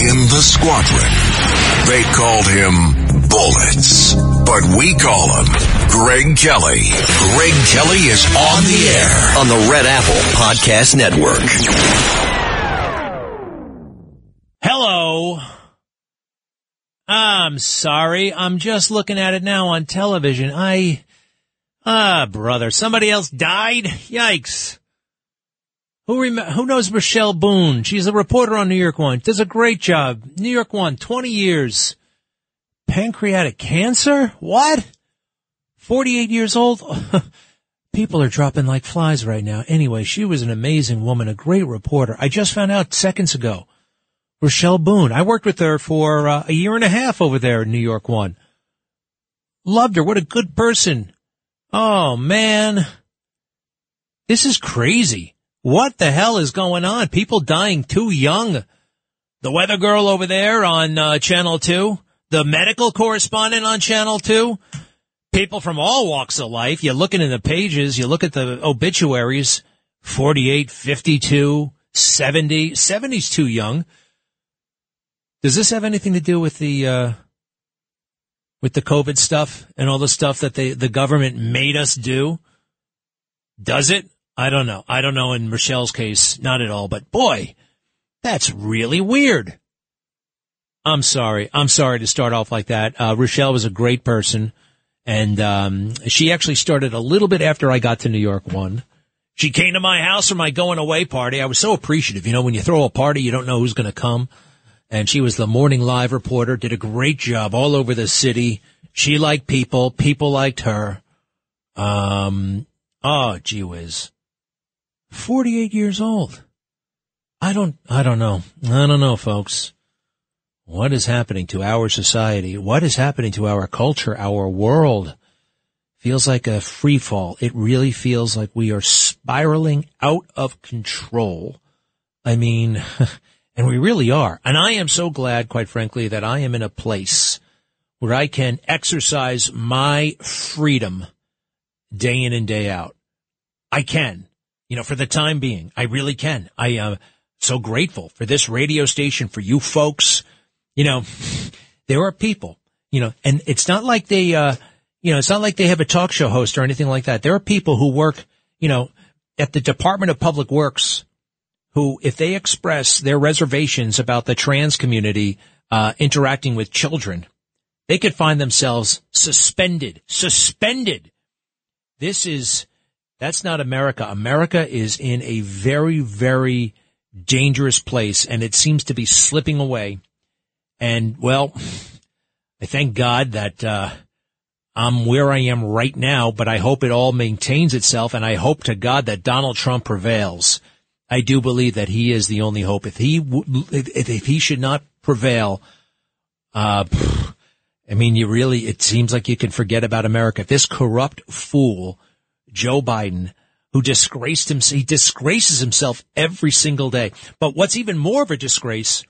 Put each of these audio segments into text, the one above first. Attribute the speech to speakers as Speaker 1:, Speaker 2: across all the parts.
Speaker 1: In the squadron, they called him Bullets, but we call him Greg Kelly. Greg Kelly is on the air
Speaker 2: on the Red Apple Podcast Network.
Speaker 3: Hello. I'm sorry. I'm just looking at it now on television. I, ah, brother, somebody else died? Yikes. Who rem- who knows Michelle Boone? She's a reporter on New York One. Does a great job. New York One, 20 years. Pancreatic cancer? What? 48 years old? People are dropping like flies right now. Anyway, she was an amazing woman, a great reporter. I just found out seconds ago. Rochelle Boone. I worked with her for uh, a year and a half over there in New York One. Loved her. What a good person. Oh man. This is crazy. What the hell is going on? People dying too young. The weather girl over there on uh, Channel 2, the medical correspondent on Channel 2, people from all walks of life. You're looking in the pages, you look at the obituaries, 48, 52, 70. 70's too young. Does this have anything to do with the, uh, with the COVID stuff and all the stuff that they, the government made us do? Does it? I don't know. I don't know in Michelle's case, not at all, but boy, that's really weird. I'm sorry. I'm sorry to start off like that. Uh, Rochelle was a great person and, um, she actually started a little bit after I got to New York one. She came to my house for my going away party. I was so appreciative. You know, when you throw a party, you don't know who's going to come. And she was the morning live reporter, did a great job all over the city. She liked people. People liked her. Um, oh, gee whiz. 48 years old. I don't, I don't know. I don't know, folks. What is happening to our society? What is happening to our culture, our world? Feels like a free fall. It really feels like we are spiraling out of control. I mean, and we really are. And I am so glad, quite frankly, that I am in a place where I can exercise my freedom day in and day out. I can you know, for the time being. I really can. I am uh, so grateful for this radio station, for you folks. You know, there are people, you know, and it's not like they, uh, you know, it's not like they have a talk show host or anything like that. There are people who work, you know, at the Department of Public Works who, if they express their reservations about the trans community, uh, interacting with children, they could find themselves suspended, suspended. This is, that's not America. America is in a very, very dangerous place and it seems to be slipping away. And well, I thank God that, uh, I'm where I am right now, but I hope it all maintains itself and I hope to God that Donald Trump prevails. I do believe that he is the only hope. If he, if, if he should not prevail, uh, I mean, you really, it seems like you can forget about America. This corrupt fool Joe Biden, who disgraced him, he disgraces himself every single day. But what's even more of a disgrace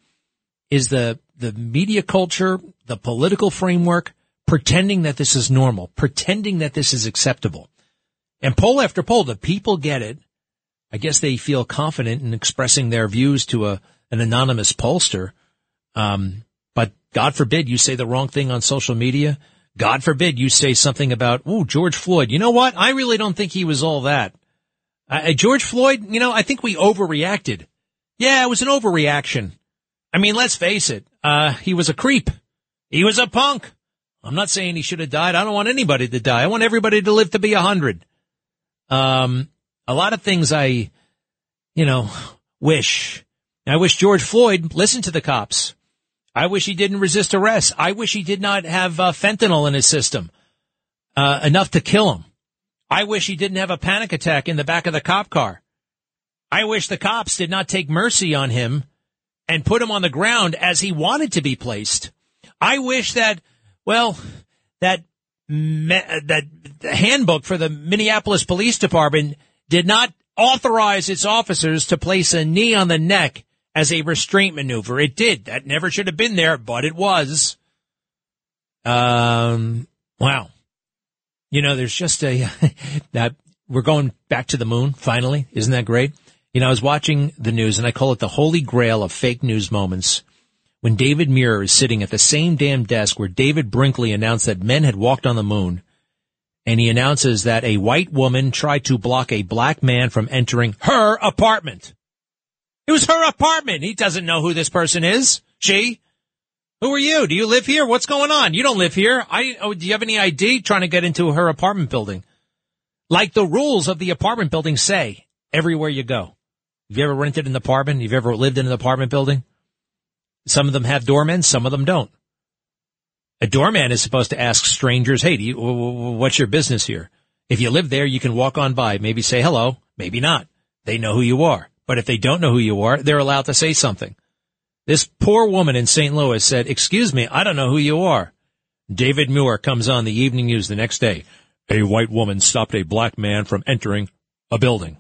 Speaker 3: is the, the media culture, the political framework, pretending that this is normal, pretending that this is acceptable. And poll after poll, the people get it. I guess they feel confident in expressing their views to a, an anonymous pollster. Um, but God forbid you say the wrong thing on social media God forbid you say something about, oh, George Floyd. You know what? I really don't think he was all that. George Floyd, you know, I think we overreacted. Yeah, it was an overreaction. I mean, let's face it. Uh, he was a creep. He was a punk. I'm not saying he should have died. I don't want anybody to die. I want everybody to live to be a hundred. Um, a lot of things I, you know, wish. I wish George Floyd listened to the cops. I wish he didn't resist arrest. I wish he did not have uh, fentanyl in his system uh, enough to kill him. I wish he didn't have a panic attack in the back of the cop car. I wish the cops did not take mercy on him and put him on the ground as he wanted to be placed. I wish that, well, that that handbook for the Minneapolis Police Department did not authorize its officers to place a knee on the neck as a restraint maneuver. It did. That never should have been there, but it was. Um, wow. You know, there's just a, that we're going back to the moon finally. Isn't that great? You know, I was watching the news and I call it the holy grail of fake news moments when David Muir is sitting at the same damn desk where David Brinkley announced that men had walked on the moon and he announces that a white woman tried to block a black man from entering her apartment. It was her apartment. He doesn't know who this person is. She. Who are you? Do you live here? What's going on? You don't live here. I, oh, do you have any ID trying to get into her apartment building? Like the rules of the apartment building say everywhere you go. Have you ever rented an apartment? Have you ever lived in an apartment building? Some of them have doormen, some of them don't. A doorman is supposed to ask strangers, hey, you, what's your business here? If you live there, you can walk on by, maybe say hello, maybe not. They know who you are. But if they don't know who you are, they're allowed to say something. This poor woman in St. Louis said, excuse me, I don't know who you are. David Muir comes on the evening news the next day. A white woman stopped a black man from entering a building.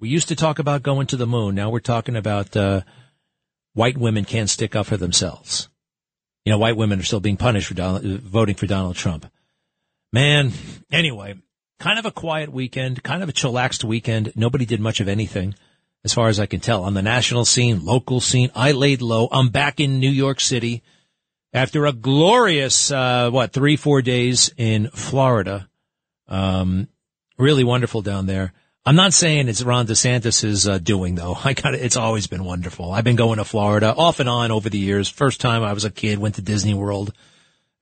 Speaker 3: We used to talk about going to the moon. Now we're talking about, uh, white women can't stick up for themselves. You know, white women are still being punished for Donald, voting for Donald Trump. Man, anyway, kind of a quiet weekend, kind of a chillaxed weekend. Nobody did much of anything, as far as I can tell. On the national scene, local scene, I laid low. I'm back in New York City after a glorious, uh, what, three, four days in Florida. Um, really wonderful down there. I'm not saying it's Ron DeSantis's uh, doing though. I got it's always been wonderful. I've been going to Florida off and on over the years. First time I was a kid, went to Disney World.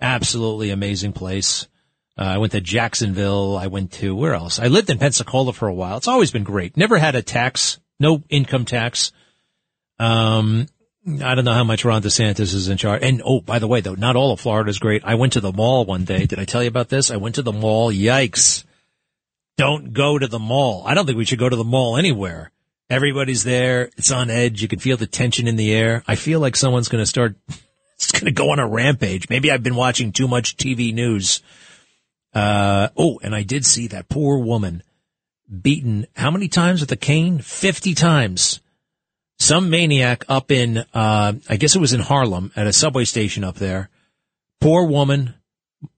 Speaker 3: Absolutely amazing place. Uh, I went to Jacksonville. I went to where else? I lived in Pensacola for a while. It's always been great. Never had a tax, no income tax. Um, I don't know how much Ron DeSantis is in charge. And oh, by the way, though, not all of Florida is great. I went to the mall one day. Did I tell you about this? I went to the mall. Yikes don't go to the mall. I don't think we should go to the mall anywhere. Everybody's there. It's on edge. You can feel the tension in the air. I feel like someone's going to start, it's going to go on a rampage. Maybe I've been watching too much TV news. Uh, oh, and I did see that poor woman beaten how many times with a cane? 50 times. Some maniac up in, uh, I guess it was in Harlem at a subway station up there. Poor woman.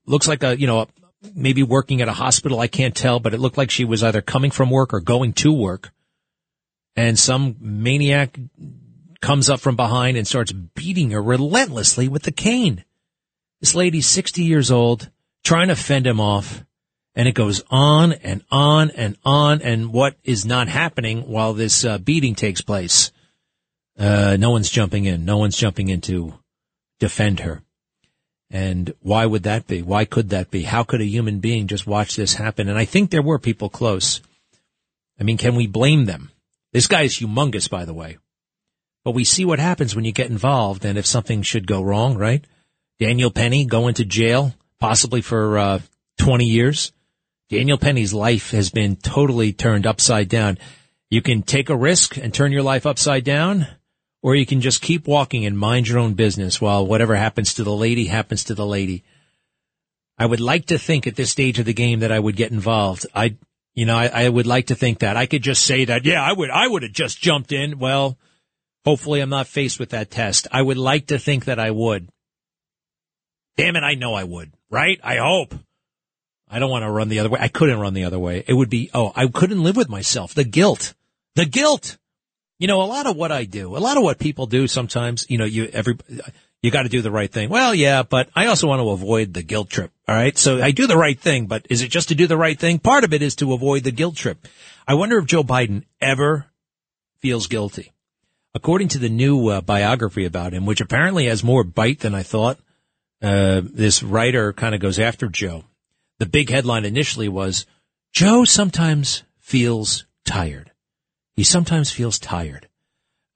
Speaker 3: Looks like a, you know, maybe working at a hospital. I can't tell, but it looked like she was either coming from work or going to work. And some maniac comes up from behind and starts beating her relentlessly with the cane. This lady's 60 years old, trying to fend him off. And it goes on and on and on. And what is not happening while this uh, beating takes place? Uh, no one's jumping in. No one's jumping in to defend her. And why would that be? Why could that be? How could a human being just watch this happen? And I think there were people close. I mean, can we blame them? This guy is humongous, by the way. But we see what happens when you get involved and if something should go wrong, right? Daniel Penny going to jail, possibly for, uh, 20 years. Daniel Penny's life has been totally turned upside down. You can take a risk and turn your life upside down or you can just keep walking and mind your own business while whatever happens to the lady happens to the lady. I would like to think at this stage of the game that I would get involved. I, you know, I, I would like to think that I could just say that, yeah, I would, I would have just jumped in. Well, hopefully I'm not faced with that test. I would like to think that I would. Damn it, I know I would, right? I hope. I don't want to run the other way. I couldn't run the other way. It would be, oh, I couldn't live with myself. The guilt. The guilt. You know, a lot of what I do, a lot of what people do sometimes, you know, you, every, you got to do the right thing. Well, yeah, but I also want to avoid the guilt trip. All right. So I do the right thing, but is it just to do the right thing? Part of it is to avoid the guilt trip. I wonder if Joe Biden ever feels guilty. According to the new uh, biography about him, which apparently has more bite than I thought, uh, this writer kind of goes after Joe. The big headline initially was, Joe sometimes feels tired. He sometimes feels tired.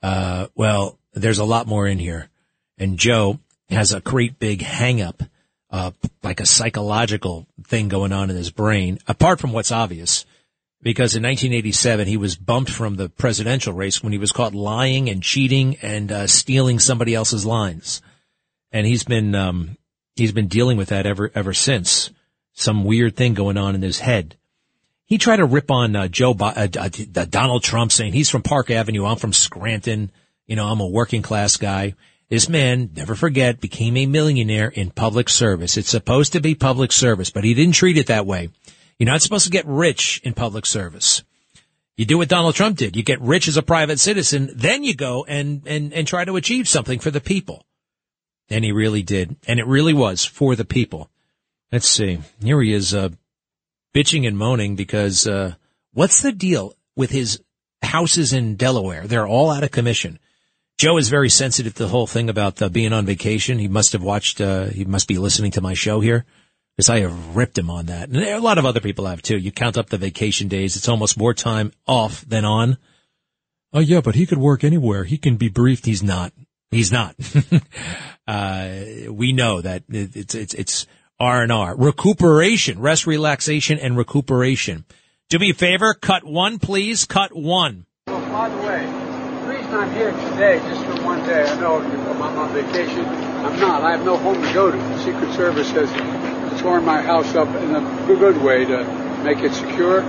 Speaker 3: Uh, well, there's a lot more in here. And Joe has a great big hang up, uh, like a psychological thing going on in his brain, apart from what's obvious. because in 1987 he was bumped from the presidential race when he was caught lying and cheating and uh, stealing somebody else's lines, and he's been um, he's been dealing with that ever ever since. Some weird thing going on in his head. He tried to rip on uh, Joe Bi- uh, uh, Donald Trump, saying he's from Park Avenue, I'm from Scranton. You know, I'm a working class guy. This man, never forget, became a millionaire in public service. It's supposed to be public service, but he didn't treat it that way. You're not supposed to get rich in public service. You do what Donald Trump did. You get rich as a private citizen, then you go and, and, and try to achieve something for the people. And he really did. And it really was for the people. Let's see. Here he is, uh, bitching and moaning because, uh, what's the deal with his houses in Delaware? They're all out of commission. Joe is very sensitive to the whole thing about uh, being on vacation. He must have watched, uh, he must be listening to my show here because I have ripped him on that. And a lot of other people have too. You count up the vacation days. It's almost more time off than on. Oh yeah, but he could work anywhere. He can be briefed. He's not. He's not. uh, we know that it's, it's, it's R and R. Recuperation, rest, relaxation, and recuperation. Do me a favor, cut one, please. Cut one.
Speaker 4: Well, by the way, the reason I'm here today, just for one day, I know I'm on vacation. I'm not. I have no home to go to. The Secret Service has torn my house up in a good way to make it secure.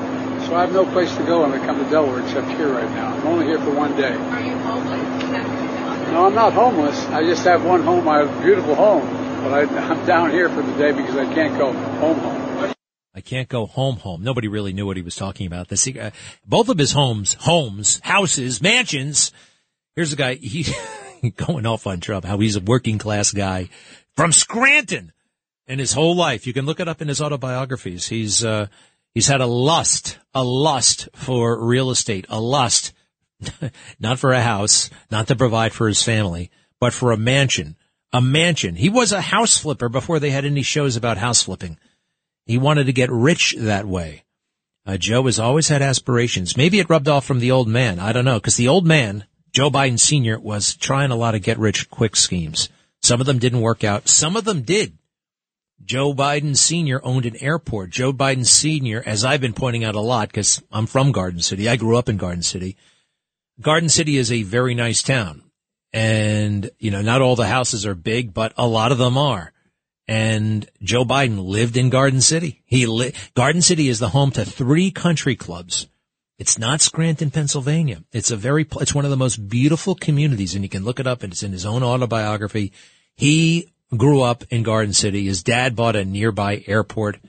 Speaker 4: So I have no place to go when I come to Delaware except here right now. I'm only here for one day.
Speaker 5: Are you homeless?
Speaker 4: No, I'm not homeless. I just have one home. I have a beautiful home. But I, I'm down here for the day because I can't go home home.
Speaker 3: I can't go home home. Nobody really knew what he was talking about. The uh, both of his homes, homes, houses, mansions. Here's a guy, he going off on Trump, how he's a working class guy from Scranton and his whole life. You can look it up in his autobiographies. He's, uh, he's had a lust, a lust for real estate, a lust, not for a house, not to provide for his family, but for a mansion a mansion. He was a house flipper before they had any shows about house flipping. He wanted to get rich that way. Uh, Joe has always had aspirations. Maybe it rubbed off from the old man. I don't know. Cause the old man, Joe Biden Sr., was trying a lot of get rich quick schemes. Some of them didn't work out. Some of them did. Joe Biden Sr. owned an airport. Joe Biden Sr., as I've been pointing out a lot, cause I'm from Garden City. I grew up in Garden City. Garden City is a very nice town. And, you know, not all the houses are big, but a lot of them are. And Joe Biden lived in Garden City. He li- Garden City is the home to three country clubs. It's not Scranton, Pennsylvania. It's a very, it's one of the most beautiful communities and you can look it up and it's in his own autobiography. He grew up in Garden City. His dad bought a nearby airport.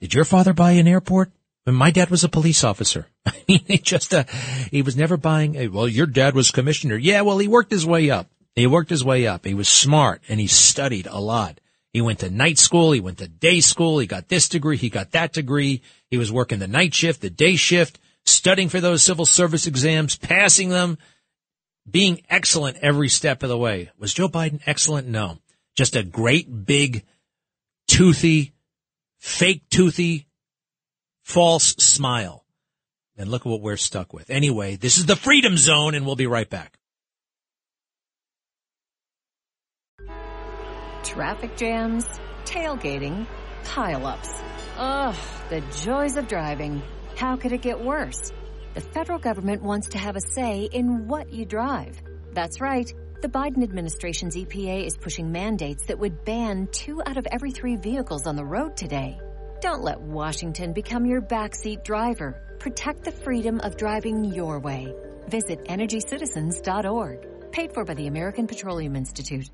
Speaker 3: Did your father buy an airport? My dad was a police officer. I mean, he just, uh, he was never buying a, well, your dad was commissioner. Yeah, well, he worked his way up. He worked his way up. He was smart and he studied a lot. He went to night school. He went to day school. He got this degree. He got that degree. He was working the night shift, the day shift, studying for those civil service exams, passing them, being excellent every step of the way. Was Joe Biden excellent? No. Just a great big toothy, fake toothy, false smile. And look at what we're stuck with. Anyway, this is the freedom zone and we'll be right back.
Speaker 6: Traffic jams, tailgating, pileups. Ugh, the joys of driving. How could it get worse? The federal government wants to have a say in what you drive. That's right. The Biden administration's EPA is pushing mandates that would ban two out of every three vehicles on the road today. Don't let Washington become your backseat driver. Protect the freedom of driving your way. Visit EnergyCitizens.org. Paid for by the American Petroleum Institute.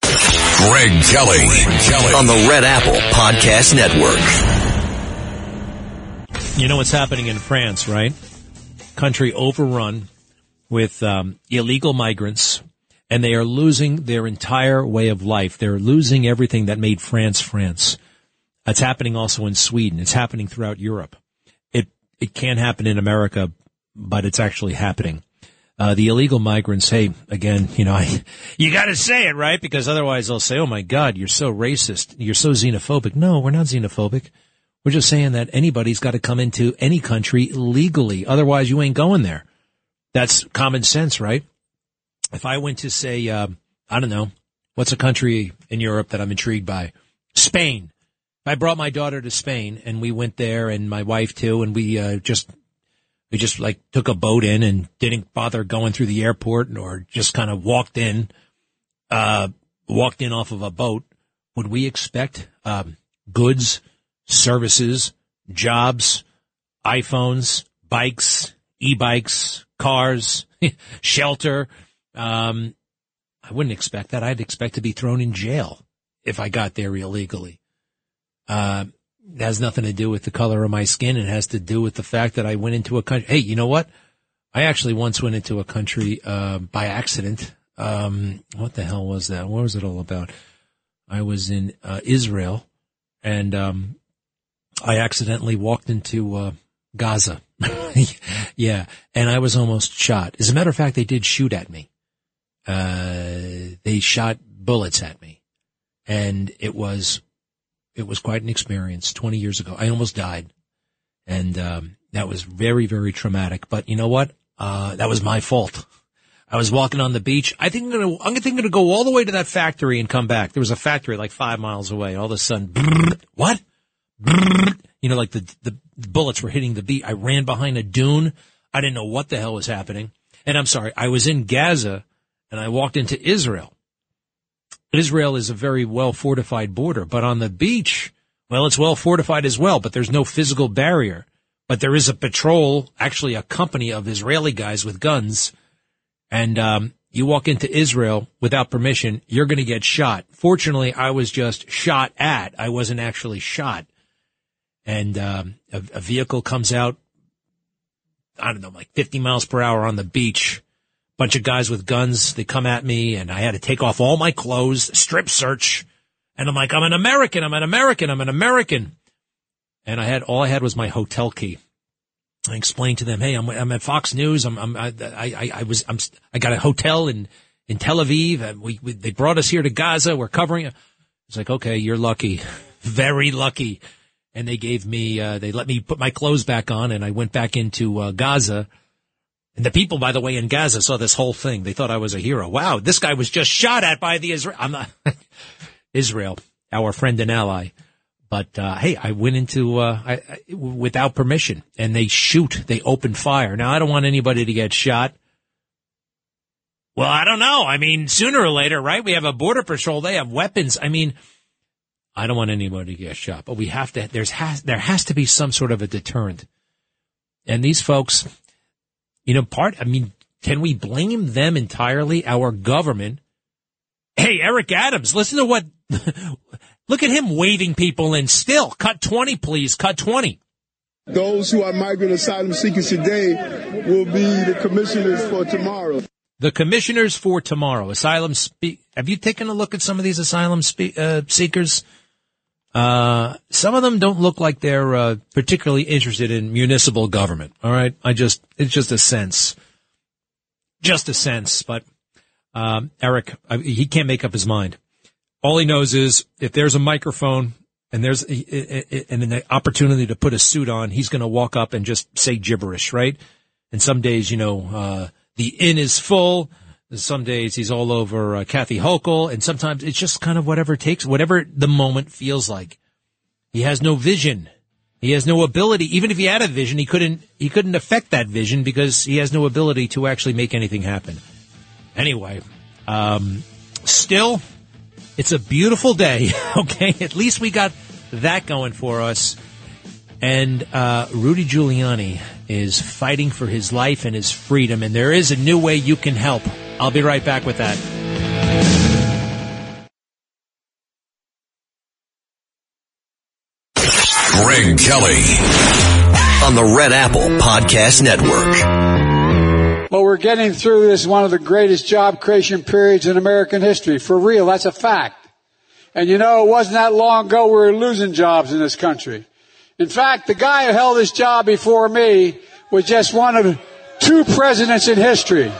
Speaker 1: Greg Kelly, Kelly
Speaker 2: on the Red Apple Podcast Network.
Speaker 3: You know what's happening in France, right? Country overrun with um, illegal migrants and they are losing their entire way of life. They're losing everything that made France France. That's happening also in Sweden. It's happening throughout Europe. It it can't happen in America, but it's actually happening. Uh, the illegal migrants, hey, again, you know, I, you gotta say it, right? Because otherwise they'll say, oh my God, you're so racist. You're so xenophobic. No, we're not xenophobic. We're just saying that anybody's got to come into any country legally. Otherwise you ain't going there. That's common sense, right? If I went to say, uh, I don't know, what's a country in Europe that I'm intrigued by? Spain. I brought my daughter to Spain and we went there and my wife too and we uh, just we just like took a boat in and didn't bother going through the airport or just kind of walked in uh walked in off of a boat would we expect um, goods services jobs iPhones bikes e-bikes cars shelter um I wouldn't expect that I'd expect to be thrown in jail if I got there illegally uh, it has nothing to do with the color of my skin. It has to do with the fact that I went into a country. Hey, you know what? I actually once went into a country, uh, by accident. Um, what the hell was that? What was it all about? I was in, uh, Israel and, um, I accidentally walked into, uh, Gaza. yeah. And I was almost shot. As a matter of fact, they did shoot at me. Uh, they shot bullets at me and it was it was quite an experience 20 years ago. I almost died. And, um, that was very, very traumatic. But you know what? Uh, that was my fault. I was walking on the beach. I think I'm gonna, I'm to go all the way to that factory and come back. There was a factory like five miles away. All of a sudden, brrr, what? Brrr, you know, like the, the bullets were hitting the beach. I ran behind a dune. I didn't know what the hell was happening. And I'm sorry, I was in Gaza and I walked into Israel Israel is a very well fortified border, but on the beach, well, it's well fortified as well, but there's no physical barrier. But there is a patrol, actually a company of Israeli guys with guns. And, um, you walk into Israel without permission, you're going to get shot. Fortunately, I was just shot at. I wasn't actually shot. And, um, a, a vehicle comes out, I don't know, like 50 miles per hour on the beach bunch of guys with guns. They come at me and I had to take off all my clothes, strip search. And I'm like, I'm an American. I'm an American. I'm an American. And I had, all I had was my hotel key. I explained to them, Hey, I'm, I'm at Fox News. I'm, I'm, I, I, I was, I'm, I got a hotel in, in Tel Aviv and we, we they brought us here to Gaza. We're covering it. It's like, okay, you're lucky. Very lucky. And they gave me, uh, they let me put my clothes back on and I went back into, uh, Gaza and the people, by the way, in Gaza saw this whole thing. They thought I was a hero. Wow, this guy was just shot at by the Israel. I'm not Israel, our friend and ally. But uh, hey, I went into uh, I, I, without permission, and they shoot. They open fire. Now I don't want anybody to get shot. Well, I don't know. I mean, sooner or later, right? We have a border patrol. They have weapons. I mean, I don't want anybody to get shot, but we have to. There's has there has to be some sort of a deterrent. And these folks, you know, part, I mean, can we blame them entirely? Our government. Hey, Eric Adams, listen to what, look at him waving people in still. Cut 20, please. Cut 20.
Speaker 5: Those who are migrant asylum seekers today will be the commissioners for tomorrow.
Speaker 3: The commissioners for tomorrow. Asylum spe- Have you taken a look at some of these asylum spe- uh, seekers? Uh, some of them don't look like they're uh, particularly interested in municipal government. All right, I just it's just a sense, just a sense. But um, Eric, I, he can't make up his mind. All he knows is if there's a microphone and there's and an opportunity to put a suit on, he's going to walk up and just say gibberish, right? And some days, you know, uh, the inn is full some days he's all over uh, Kathy Hochul, and sometimes it's just kind of whatever it takes, whatever the moment feels like. He has no vision. He has no ability. Even if he had a vision, he couldn't he couldn't affect that vision because he has no ability to actually make anything happen. Anyway, um, still, it's a beautiful day. Okay, at least we got that going for us. And uh, Rudy Giuliani is fighting for his life and his freedom, and there is a new way you can help. I'll be right back with that.
Speaker 1: Greg Kelly
Speaker 2: on the Red Apple Podcast Network.
Speaker 4: Well, we're getting through this one of the greatest job creation periods in American history. For real, that's a fact. And you know, it wasn't that long ago we were losing jobs in this country. In fact, the guy who held this job before me was just one of two presidents in history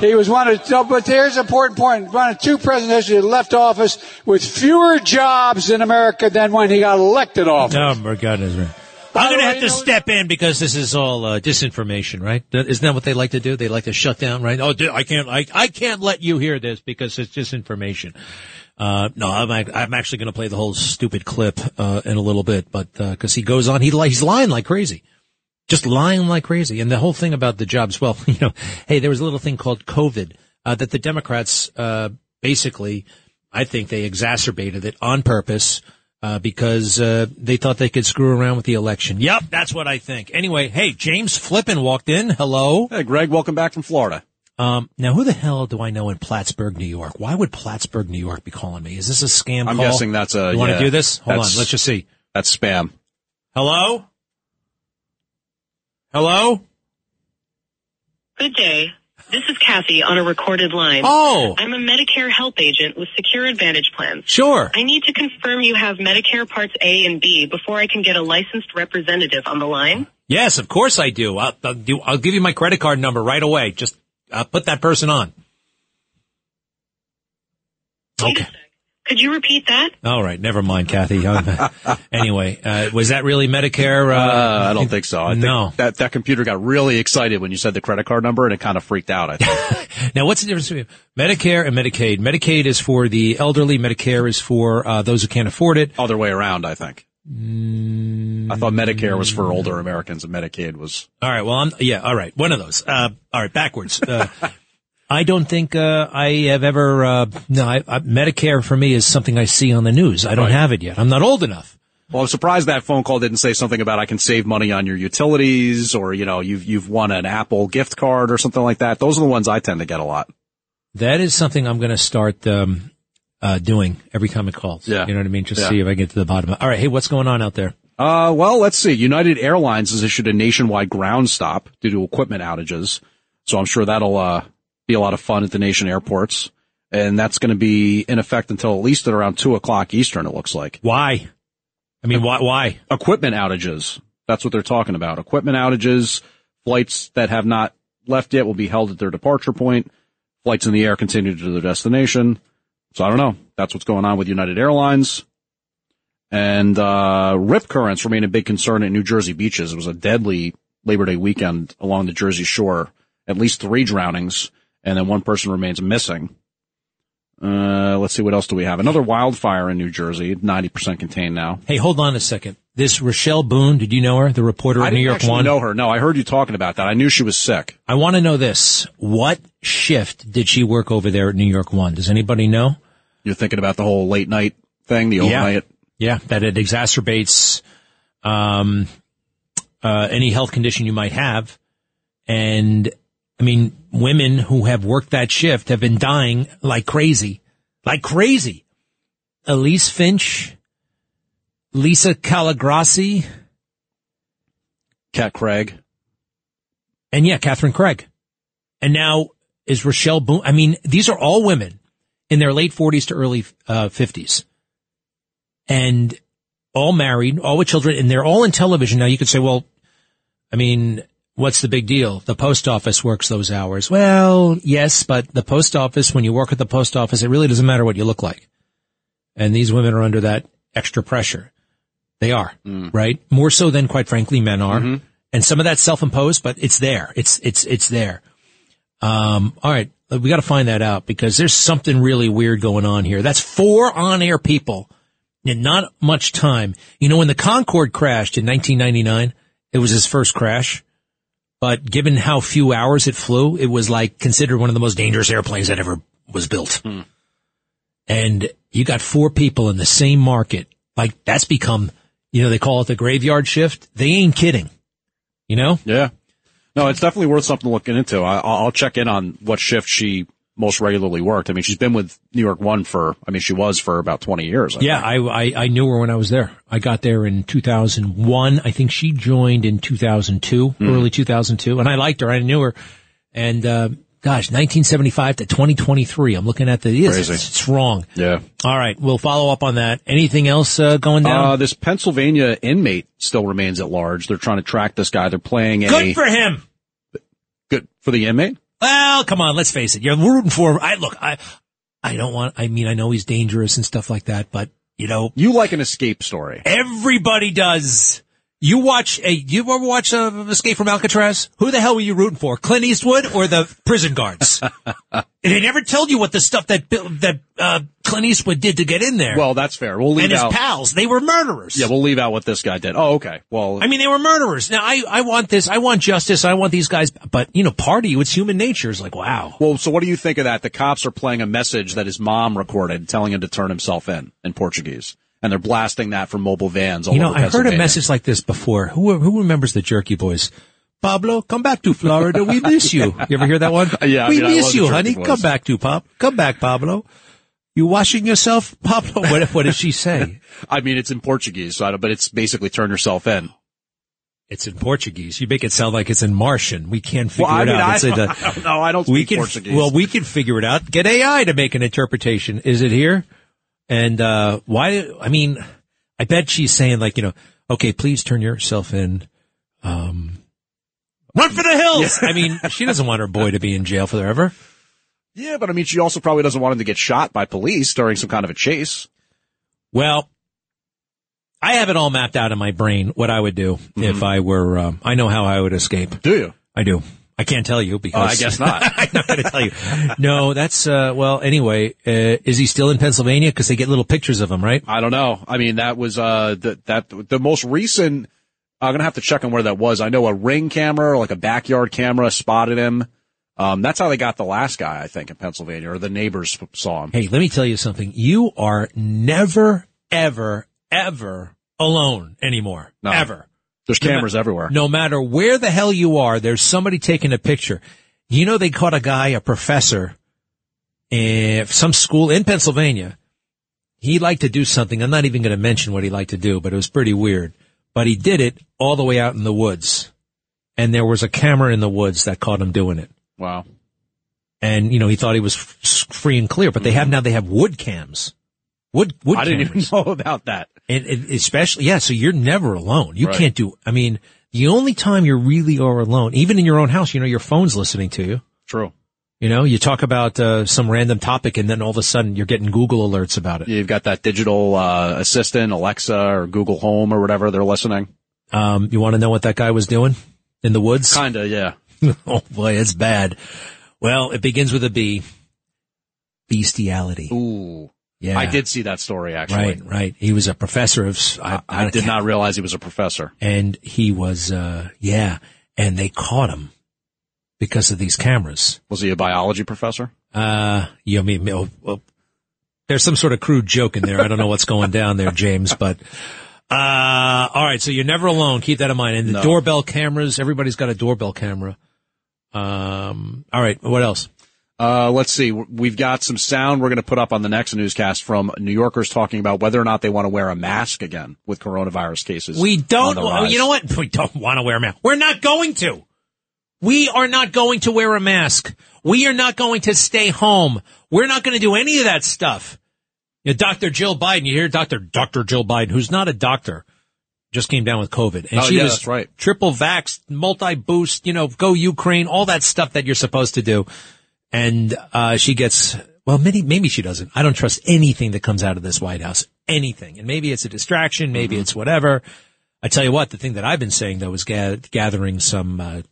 Speaker 4: he was one of, no, but here's an important point. One of two presidents who left office with fewer jobs in America than when he got elected office.
Speaker 3: Oh my goodness, man. I'm going to have to step in because this is all uh, disinformation, right? Isn't that what they like to do? They like to shut down, right? Oh, I can't, I, I can't let you hear this because it's disinformation. Uh, no, I'm, I'm actually going to play the whole stupid clip, uh, in a little bit, but, uh, cause he goes on, he, he's lying like crazy. Just lying like crazy. And the whole thing about the jobs, well, you know, hey, there was a little thing called COVID, uh, that the Democrats, uh, basically, I think they exacerbated it on purpose, uh, because, uh, they thought they could screw around with the election. Yep, that's what I think. Anyway, hey, James Flippin walked in. Hello.
Speaker 7: Hey, Greg, welcome back from Florida.
Speaker 3: Um, now who the hell do I know in Plattsburgh, New York? Why would Plattsburgh, New York be calling me? Is this a scam
Speaker 7: I'm
Speaker 3: call?
Speaker 7: guessing that's a.
Speaker 3: You want
Speaker 7: yeah,
Speaker 3: to do this? Hold on.
Speaker 7: that's-
Speaker 3: Let's just see.
Speaker 7: That's spam.
Speaker 3: Hello? Hello?
Speaker 8: Good day. This is Kathy on a recorded line.
Speaker 3: Oh.
Speaker 8: I'm a Medicare health agent with Secure Advantage plans.
Speaker 3: Sure.
Speaker 8: I need to confirm you have Medicare Parts A and B before I can get a licensed representative on the line.
Speaker 3: Yes, of course I do. I'll, I'll, do, I'll give you my credit card number right away. Just uh, put that person on. Okay.
Speaker 8: Could you repeat that?
Speaker 3: All right. Never mind, Kathy. Anyway, uh, was that really Medicare? Uh,
Speaker 7: Uh, I don't think so. I think
Speaker 3: no.
Speaker 7: that that computer got really excited when you said the credit card number, and it kind of freaked out. I think.
Speaker 3: Now, what's the difference between Medicare and Medicaid? Medicaid is for the elderly. Medicare is for uh, those who can't afford it.
Speaker 7: Other way around, I think. I thought Medicare was for older Americans, and Medicaid was.
Speaker 3: All right. Well, I'm yeah. All right. One of those. Uh, all right. Backwards. Uh, I don't think uh, I have ever. Uh, no, I, I, Medicare for me is something I see on the news. I don't
Speaker 7: Right.
Speaker 3: have it yet. I'm not old enough.
Speaker 7: Well, I'm surprised that phone call didn't say something about I can save money on your utilities, or you know, you've you've won an Apple gift card or something like that. Those are the ones I tend to get a lot.
Speaker 3: That is something I'm going to start um, uh, doing every time it calls.
Speaker 7: Yeah.
Speaker 3: You know what I mean? Just
Speaker 7: Yeah.
Speaker 3: see if I get to the bottom. of it. All right. Hey, what's going on out there?
Speaker 7: Uh, well, let's see. United Airlines has issued a nationwide ground stop due to equipment outages. So I'm sure that'll, uh, be a lot of fun at the nation airports. And that's going to be in effect until at least at around two o'clock Eastern, it looks like.
Speaker 3: Why? I mean, why? Why?
Speaker 7: Equipment outages. That's what they're talking about. Equipment outages, flights that have not left yet will be held at their departure point. Flights in the air continue to their destination. So I don't know. That's what's going on with United Airlines. And uh, rip currents remain a big concern at New Jersey beaches. It was a deadly Labor Day weekend along the Jersey shore. At least three drownings, and then one person remains missing. Uh, let's see, what else do we have? Another wildfire in New Jersey, 90% contained now.
Speaker 3: Hey, hold on a second. This Rochelle Boone, did you know her? The reporter
Speaker 7: I
Speaker 3: at New York One?
Speaker 7: know her. No, I heard you talking about that. I knew she was sick.
Speaker 3: I want to know this. What shift did she work over there at New York One? Does anybody know?
Speaker 7: You're thinking about the whole late night thing, the
Speaker 3: Yeah.
Speaker 7: overnight.
Speaker 3: Yeah, that it exacerbates um, uh, any health condition you might have. And I mean, women who have worked that shift have been dying like crazy, like crazy. Elise Finch, Lisa Colagrossi,
Speaker 7: Cat Craig.
Speaker 3: and yeah, Catherine Craig. And now is Rochelle Boone. I mean, these are all women in their late 40s to early uh, 50s. And all married, all with children, and they're all in television. Now you could say, well, I mean, what's the big deal? The post office works those hours. Well, yes, but the post office, when you work at the post office, it really doesn't matter what you look like. And these women are under that extra pressure. They are, right? More so than, quite frankly, men are. And some of that's self-imposed, but it's there. It's, it's, it's there. Um, all right. We got to find that out because there's something really weird going on here. That's four on-air people in not much time. You know, when the Concorde crashed in 1999, it was his first crash. But given how few hours it flew, it was like considered one of the most dangerous airplanes that ever was built. Hmm. And you got four people in the same market. Like that's become, you know, they call it the graveyard shift. They ain't kidding. You know?
Speaker 7: Yeah. No, it's definitely worth something looking into. I, I'll check in on what shift she most regularly worked. I mean, she's been with New York One for, I mean, she was for about 20 years. I
Speaker 3: Yeah, I, I I knew her when I was there. I got there in 2001. I think she joined in 2002,
Speaker 7: Hmm.
Speaker 3: early 2002, and I liked her. I knew her, and uh, gosh, 1975 to 2023. I'm looking at the it's, it's, wrong.
Speaker 7: Yeah.
Speaker 3: All right, we'll follow up on that. Anything else uh, going down?
Speaker 7: Uh, this Pennsylvania inmate still remains at large. They're trying to track this guy. They're playing a
Speaker 3: Good for him.
Speaker 7: good for the inmate.
Speaker 3: Well, come on, let's face it. You're rooting for him. I look, I I don't want. I mean, I know he's dangerous and stuff like that, but you know,
Speaker 7: You like an escape story.
Speaker 3: Everybody does. You watch a, you ever watch uh, Escape from Alcatraz? Who the hell were you rooting for? Clint Eastwood or the prison guards? And they never told you what the stuff that that uh, Clint Eastwood did to get in there.
Speaker 7: Well, that's fair. We'll leave out
Speaker 3: and his
Speaker 7: out.
Speaker 3: pals, they were murderers.
Speaker 7: Yeah, we'll leave out what this guy did. Oh, okay. Well,
Speaker 3: I mean, they were murderers. Now, I, I want this. I want justice. I want these guys. But, you know, part of you, it's human nature. It's like, wow.
Speaker 7: well, so what do you think of that? The cops are playing a message that his mom recorded, telling him to turn himself in in Portuguese, and they're blasting that from mobile vans. All
Speaker 3: You know, I heard a message like this before. Who who remembers the Jerky Boys? Pablo, come back to Florida. We miss you. You ever hear that one?
Speaker 7: Yeah,
Speaker 3: we
Speaker 7: I love
Speaker 3: miss you, honey.
Speaker 7: Boys.
Speaker 3: Come back to Pop. Come back, Pablo. You washing yourself, Pablo? What, what does she say?
Speaker 7: I mean, it's in Portuguese, so I don't, but it's basically turn yourself in.
Speaker 3: It's in Portuguese. You make it sound like it's in Martian. We can't figure
Speaker 7: Well,
Speaker 3: it
Speaker 7: mean,
Speaker 3: out.
Speaker 7: I,
Speaker 3: It's in a-
Speaker 7: I don't know. I don't
Speaker 3: we
Speaker 7: speak
Speaker 3: can
Speaker 7: Portuguese.
Speaker 3: well we can figure it out get ai to make an interpretation is it here and uh why i mean i bet she's saying like you know okay please turn yourself in um run for the hills i mean she doesn't want her boy to be in jail forever
Speaker 7: yeah, but I mean, she also probably doesn't want him to get shot by police during some kind of a chase.
Speaker 3: well i have it all mapped out in my brain what i would do
Speaker 7: Mm-hmm.
Speaker 3: if i were um, i know how i would escape
Speaker 7: Do you?
Speaker 3: i do I can't tell you because
Speaker 7: Uh, I guess not.
Speaker 3: I'm not going to tell you. No, that's uh well. Anyway, uh, is he still in Pennsylvania? Because they get little pictures of him, right?
Speaker 7: I don't know. I mean, that was uh the, that the most recent. I'm gonna have to check on where that was. I know a ring camera, or like a backyard camera, spotted him. Um, that's how they got the last guy, I think, in Pennsylvania, or the neighbors saw him.
Speaker 3: Hey, let me tell you something. You are never, ever, ever alone anymore.
Speaker 7: No.
Speaker 3: Ever.
Speaker 7: There's
Speaker 3: No
Speaker 7: cameras everywhere.
Speaker 3: No matter where the hell you are, there's somebody taking a picture. You know, they caught a guy, a professor, in some school in Pennsylvania. He liked to do something. I'm not even going to mention what he liked to do, but it was pretty weird. But he did it all the way out in the woods. And there was a camera in the woods that caught him doing it.
Speaker 7: Wow.
Speaker 3: And, you know, he thought he was free and clear, but they have mm-hmm. now, they have wood cams. Wood, wood
Speaker 7: I didn't even know about that.
Speaker 3: And, and especially, yeah, so you're never alone. You
Speaker 7: Right.
Speaker 3: can't do, I mean, the only time you really are alone, even in your own house, you know, your phone's listening to you.
Speaker 7: True.
Speaker 3: You know, you talk about uh, some random topic and then all of a sudden you're getting Google alerts about it.
Speaker 7: You've got that digital uh, assistant, Alexa or Google Home or whatever. They're listening.
Speaker 3: Um, you want to know what that guy was doing in the woods?
Speaker 7: Kinda, yeah.
Speaker 3: oh boy, it's bad. Well, it begins with a B. Bestiality.
Speaker 7: Ooh.
Speaker 3: Yeah.
Speaker 7: I did see that story actually.
Speaker 3: Right, right. He was a professor of,
Speaker 7: I did not realize he was a professor.
Speaker 3: and he was, uh, yeah, and they caught him because of these cameras.
Speaker 7: Was he a biology professor?
Speaker 3: Uh, you know, I mean, oh, well, there's some sort of crude joke in there. I don't know what's going down there, James, but, uh, all right. So you're never alone. Keep that in mind. And the
Speaker 7: No.
Speaker 3: doorbell cameras, everybody's got a doorbell camera. Um, all right. What else?
Speaker 7: Uh, let's see. We've got some sound we're going to put up on the next newscast from New Yorkers talking about whether or not they want to wear a mask again with coronavirus cases.
Speaker 3: We don't,
Speaker 7: on the
Speaker 3: well,
Speaker 7: rise.
Speaker 3: you know what? We don't want to wear a mask. We're not going to. We are not going to wear a mask. We are not going to stay home. We're not going to do any of that stuff. You know, Dr. Jill Biden, you hear Dr. Dr. Jill Biden, who's not a doctor, just came down with COVID. And
Speaker 7: Oh,
Speaker 3: she
Speaker 7: yeah,
Speaker 3: was
Speaker 7: that's right.
Speaker 3: triple vax, multi boost, you know, go Ukraine, all that stuff that you're supposed to do. And, uh, she gets, well, maybe, maybe she doesn't. I don't trust anything that comes out of this White House. Anything. And maybe it's a distraction. Maybe
Speaker 7: Mm-hmm.
Speaker 3: it's whatever. I tell you what, the thing that I've been saying though is ga- gathering some, uh,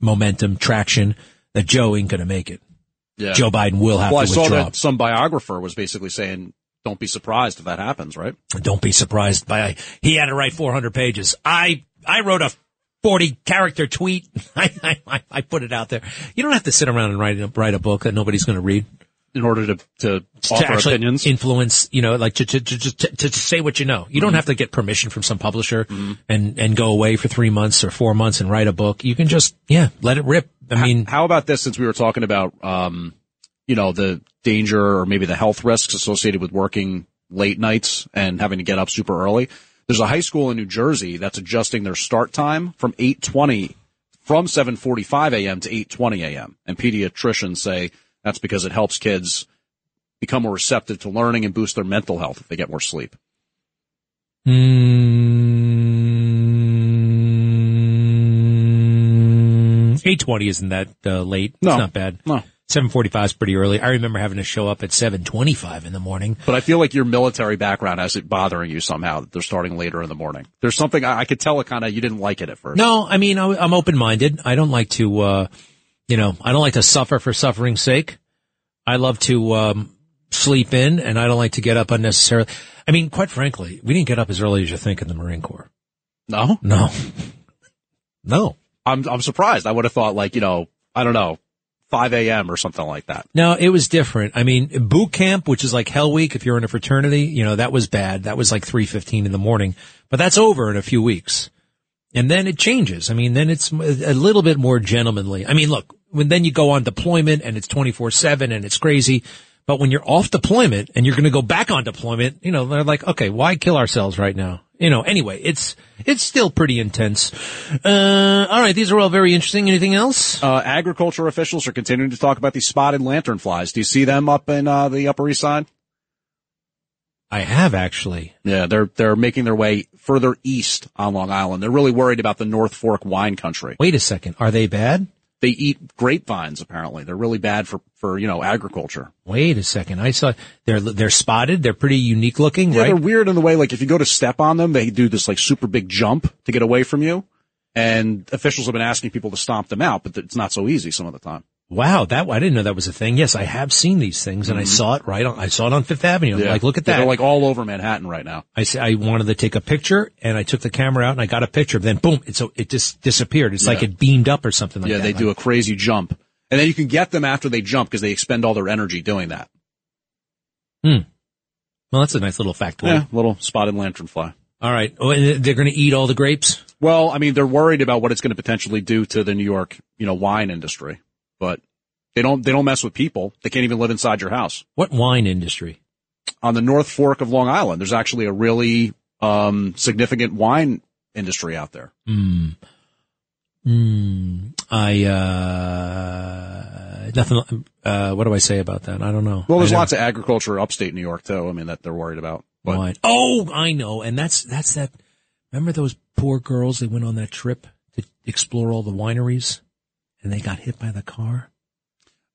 Speaker 3: momentum, traction that Joe ain't going to make it.
Speaker 7: Yeah.
Speaker 3: Joe Biden will have
Speaker 7: well, I
Speaker 3: to
Speaker 7: saw that some biographer was basically saying, "Don't be surprised if that happens." Right?
Speaker 3: Don't be surprised by he had to write 400 pages. I I wrote a 40 character tweet. I, I I put it out there. You don't have to sit around and write a, write a book that nobody's going to read
Speaker 7: In order to to
Speaker 3: to
Speaker 7: offer opinions.
Speaker 3: influence. You know, like to to to, to, to, say what you know. You
Speaker 7: Mm-hmm.
Speaker 3: don't have to get permission from some publisher and and go away for three months or four months and write a book. You can just yeah let it rip. I mean,
Speaker 7: how about this? Since we were talking about, um, you know, the danger or maybe the health risks associated with working late nights and having to get up super early. There's a high school in New Jersey that's adjusting their start time from 8:20 from 7:45 a.m. to 8:20 a.m. And pediatricians say that's because it helps kids become more receptive to learning and boost their mental health if they get more sleep.
Speaker 3: Mm, eight twenty isn't that uh, late.
Speaker 7: No.
Speaker 3: It's not bad.
Speaker 7: No.
Speaker 3: Seven forty five is pretty early. I remember having to show up at seven twenty five in the morning.
Speaker 7: But I feel like your military background has it bothering you somehow that they're starting later in the morning. There's something I, I could tell it kind of you didn't like it at first.
Speaker 3: No, I mean I, I'm open minded. I don't like to, uh, you know, I don't like to suffer for suffering's sake. I love to um, sleep in, and I don't like to get up unnecessarily. I mean, quite frankly, we didn't get up as early as you think in the Marine Corps.
Speaker 7: No,
Speaker 3: No, no,
Speaker 7: I'm I'm surprised. I would have thought like you know I don't know 5 a.m. or something like that.
Speaker 3: no. It was different. I mean, boot camp, which is like Hell Week, if you're in a fraternity, you know that was bad. That was like three fifteen in the morning, but that's over in a few weeks, and then it changes. I mean, then it's a little bit more gentlemanly. I mean, look, when then you go on deployment and it's twenty four seven and it's crazy. But when you're off deployment and you're going to go back on deployment, you know, they're like, okay, why kill ourselves right now? You know, anyway, it's, it's still pretty intense. Uh, all right. These are all very interesting. Anything else?
Speaker 7: Uh, agriculture officials are continuing to talk about these spotted lantern flies. Do you see them up in uh, the Upper East Side?
Speaker 3: I have actually.
Speaker 7: Yeah, they're they're making their way further east on Long Island. They're really worried about the North Fork wine country.
Speaker 3: Wait a second. Are they bad?
Speaker 7: They eat grapevines. Apparently, they're really bad for for you know agriculture.
Speaker 3: Wait a second. I saw they're, they're spotted. They're pretty unique looking,
Speaker 7: Yeah,
Speaker 3: right?
Speaker 7: they're weird in the way like if you go to step on them, they do this like super big jump to get away from you. And officials have been asking people to stomp them out, but it's not so easy some of the time.
Speaker 3: Wow. That, I didn't know that was a thing. Yes, I have seen these things and I saw it right on, I saw it on Fifth Avenue. I'm like, look at
Speaker 7: Mm-hmm.
Speaker 3: That.
Speaker 7: They're like all over Manhattan right now.
Speaker 3: I said I wanted to take a picture, and I took the camera out, and I got a picture. Then boom, it so it just disappeared. It's like it beamed up or something like
Speaker 7: yeah,
Speaker 3: that.
Speaker 7: Yeah, they do a crazy jump. And then you can get them after they jump because they expend all their energy doing that.
Speaker 3: Hmm. Well, that's a nice little factoid.
Speaker 7: Yeah, little spotted lantern fly.
Speaker 3: All right. Oh, and they're going to eat all the grapes.
Speaker 7: Well, I mean, they're worried about what it's going to potentially do to the New York, you know, wine industry, but they don't, they don't mess with people. They can't even live inside your house.
Speaker 3: What wine industry?
Speaker 7: On the North Fork of Long Island, there's actually a really, um, significant wine industry out there.
Speaker 3: Hmm. Hmm. I uh nothing. Uh, what do I say about that? I don't know.
Speaker 7: Well, there's lots of agriculture upstate New York too. I mean, that they're worried about. But
Speaker 3: wine. Oh, I know, and that's that's that. Remember those poor girls? They went on that trip to explore all the wineries, and they got hit by the car.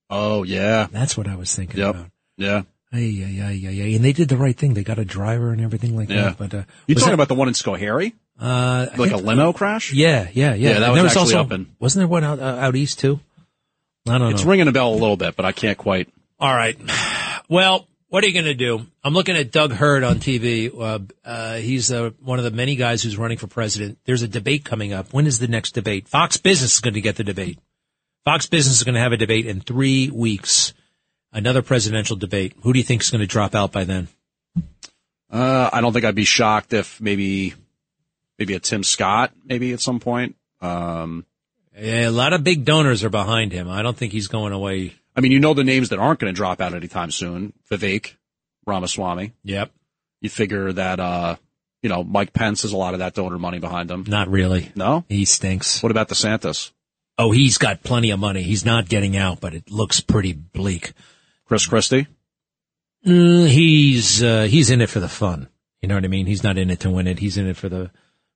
Speaker 7: oh yeah,
Speaker 3: That's what I was thinking
Speaker 7: Yep.
Speaker 3: about.
Speaker 7: yeah,
Speaker 3: Ay, ay, ay, ay, ay. And they did the right thing. They got a driver and everything like
Speaker 7: yeah.
Speaker 3: that. But uh,
Speaker 7: you talking
Speaker 3: that-
Speaker 7: about the one in Schoharie,
Speaker 3: uh,
Speaker 7: like a
Speaker 3: think-
Speaker 7: limo crash?
Speaker 3: Yeah, yeah, yeah.
Speaker 7: Yeah, that
Speaker 3: And
Speaker 7: was
Speaker 3: there
Speaker 7: actually
Speaker 3: also,
Speaker 7: up in-
Speaker 3: Wasn't there one out uh, out east too? I don't
Speaker 7: It's
Speaker 3: know.
Speaker 7: It's ringing a bell a little bit, but I can't quite.
Speaker 3: All right. Well, what are you going to do? I'm looking at Doug Hurd on TV. Uh, uh, he's uh, one of the many guys who's running for president. There's a debate coming up. When is the next debate? Fox Business is going to get the debate. Fox Business is going to have a debate in three weeks. Another presidential debate. Who do you think is going to drop out by then?
Speaker 7: Uh, I don't think I'd be shocked if maybe, maybe a Tim Scott, maybe at some point. Um,
Speaker 3: a lot of big donors are behind him. I don't think he's going away.
Speaker 7: I mean, you know the names that aren't going to drop out anytime soon. Vivek Ramaswamy.
Speaker 3: Yep.
Speaker 7: You figure that, uh, you know, Mike Pence has a lot of that donor money behind him.
Speaker 3: Not really.
Speaker 7: No?
Speaker 3: He stinks.
Speaker 7: What about DeSantis?
Speaker 3: Oh, he's got plenty of money. He's not getting out, but it looks pretty bleak.
Speaker 7: Chris Christie?
Speaker 3: Mm, he's uh, he's in it for the fun. You know what I mean? He's not in it to win it. He's in it for the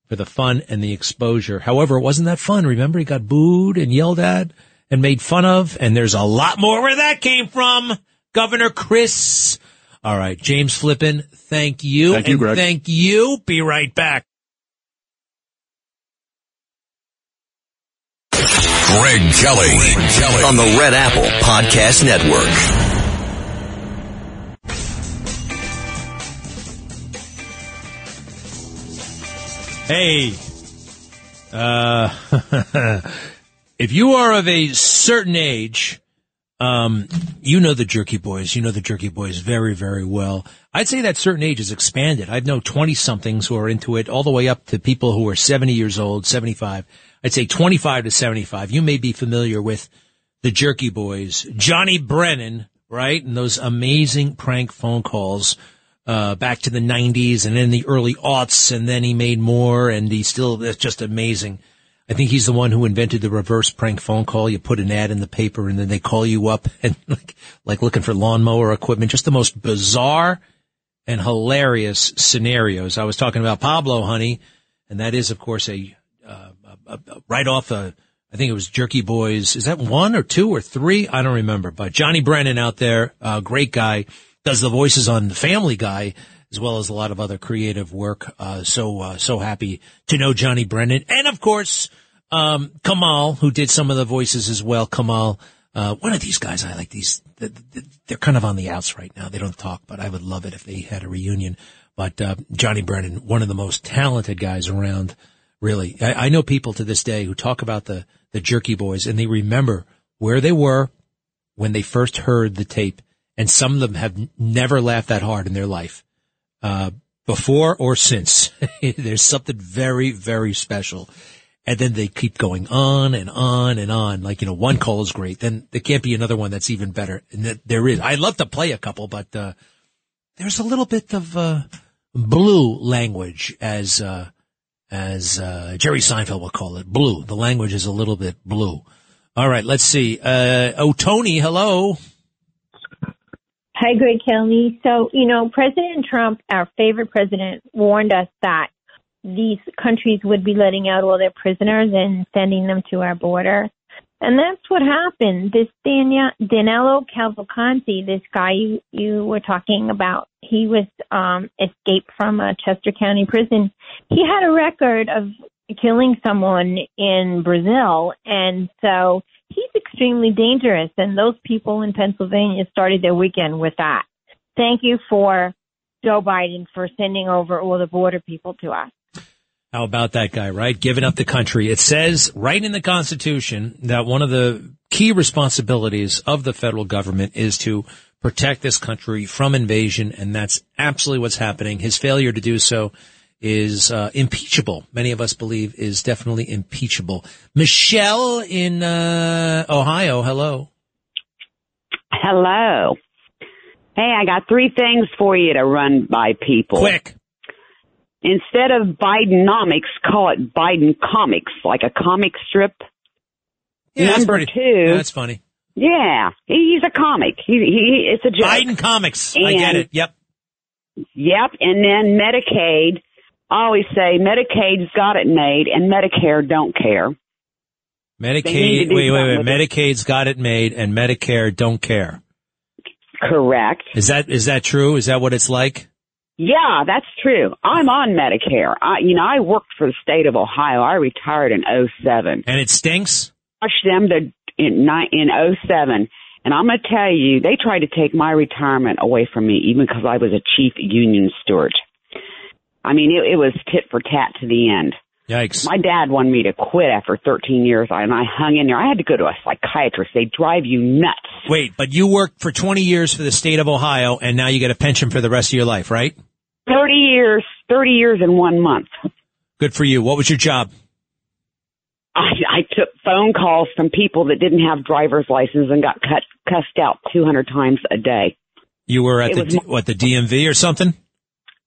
Speaker 3: for the fun and the exposure. However, it wasn't that fun. Remember, he got booed and yelled at and made fun of, and there's a lot more where that came from. Governor Chris. All right, James Flippin, thank you.
Speaker 7: Thank you,
Speaker 3: and
Speaker 7: Greg.
Speaker 3: Thank you. Be right back.
Speaker 1: Greg Kelly. Kelly.
Speaker 2: on the Red Apple Podcast Network.
Speaker 3: Hey, uh, if you are of a certain age, um, you know the Jerky Boys. You know the Jerky Boys very, very well. I'd say that certain age has expanded. I know 20 somethings who are into it all the way up to people who are 70 years old, 75. I'd say 25 to 75. You may be familiar with the Jerky Boys, Johnny Brennan, right? And those amazing prank phone calls, uh, back to the 90s and in the early aughts. And then he made more and he still, that's just amazing. I think he's the one who invented the reverse prank phone call. You put an ad in the paper and then they call you up and like, like looking for lawnmower equipment. Just the most bizarre and hilarious scenarios. I was talking about Pablo, honey, and that is, of course, a, uh, right off a, I think it was Jerky Boys. Is that one or two or three? I don't remember. But Johnny Brennan out there, uh, great guy, does the voices on the Family Guy as well as a lot of other creative work. Uh, so uh, so happy to know Johnny Brennan, and of course um, Kamal, who did some of the voices as well. Kamal, uh, one of these guys, I like these they're kind of on the outs right now. They don't talk, but I would love it if they had a reunion. But uh, Johnny Brennan, one of the most talented guys around, really. I, I know people to this day who talk about the the Jerky Boys, and they remember where they were when they first heard the tape, and some of them have never laughed that hard in their life, uh, before or since. There's something very, very special. And then they keep going on and on and on. Like, you know, one call is great. Then there can't be another one that's even better. And that there is. I'd love to play a couple, but, uh, there's a little bit of, uh, blue language as, uh, as, uh, Jerry Seinfeld would call it. Blue. The language is a little bit blue. All right. Let's see. Uh, oh, Tony, hello.
Speaker 9: Hi, Greg Kelly. So, you know, President Trump, our favorite president, warned us that these countries would be letting out all their prisoners and sending them to our border. And that's what happened. This Danilo Cavalcanti, this guy you, you were talking about, he was um, escaped from a Chester County prison. He had a record of killing someone in Brazil, and so he's extremely dangerous. And those people in Pennsylvania started their weekend with that. Thank you for Joe Biden for sending over all the border people to us.
Speaker 3: How about that guy, right? Giving up the country. It says right in the Constitution that one of the key responsibilities of the federal government is to protect this country from invasion, and that's absolutely what's happening. His failure to do so is uh, impeachable. Many of us believe is definitely impeachable. Michelle in uh, Ohio, hello.
Speaker 10: Hello. Hey, I got three things for you to run by people.
Speaker 3: Quick.
Speaker 10: Instead of Bidenomics, call it Biden Comics, like a comic strip.
Speaker 3: Yeah,
Speaker 10: Number
Speaker 3: that's pretty,
Speaker 10: two.
Speaker 3: that's funny.
Speaker 10: Yeah, he's a comic. He, he it's a joke.
Speaker 3: Biden comics. I get it. Yep.
Speaker 10: Yep, and then Medicaid. I always say Medicaid's got it made, and Medicare don't care. They need to
Speaker 3: Medicaid. Wait, wait, wait. Medicaid's got it made, and Medicare don't care.
Speaker 10: Correct.
Speaker 3: Is that is that true? Is that what it's like?
Speaker 10: Yeah, that's true. I'm on Medicare. I, you know, I worked for the state of Ohio. I retired in '07.
Speaker 3: And it stinks.
Speaker 10: Watched them to, in in '07, and I'm going to tell you, they tried to take my retirement away from me, even because I was a chief union steward. I mean, it, it was tit for tat to the end.
Speaker 3: Yikes.
Speaker 10: My dad wanted me to quit after 13 years, and I hung in there. I had to go to a psychiatrist. They drive you nuts.
Speaker 3: Wait, but you worked for 20 years for the state of Ohio, and now you get a pension for the rest of your life, right?
Speaker 10: 30 years, 30 years in one month.
Speaker 3: Good for you. What was your job?
Speaker 10: I, I took phone calls from people that didn't have driver's license and got cut, cussed out 200 times a day.
Speaker 3: You were at
Speaker 10: It
Speaker 3: the
Speaker 10: was
Speaker 3: D- what the DMV or something?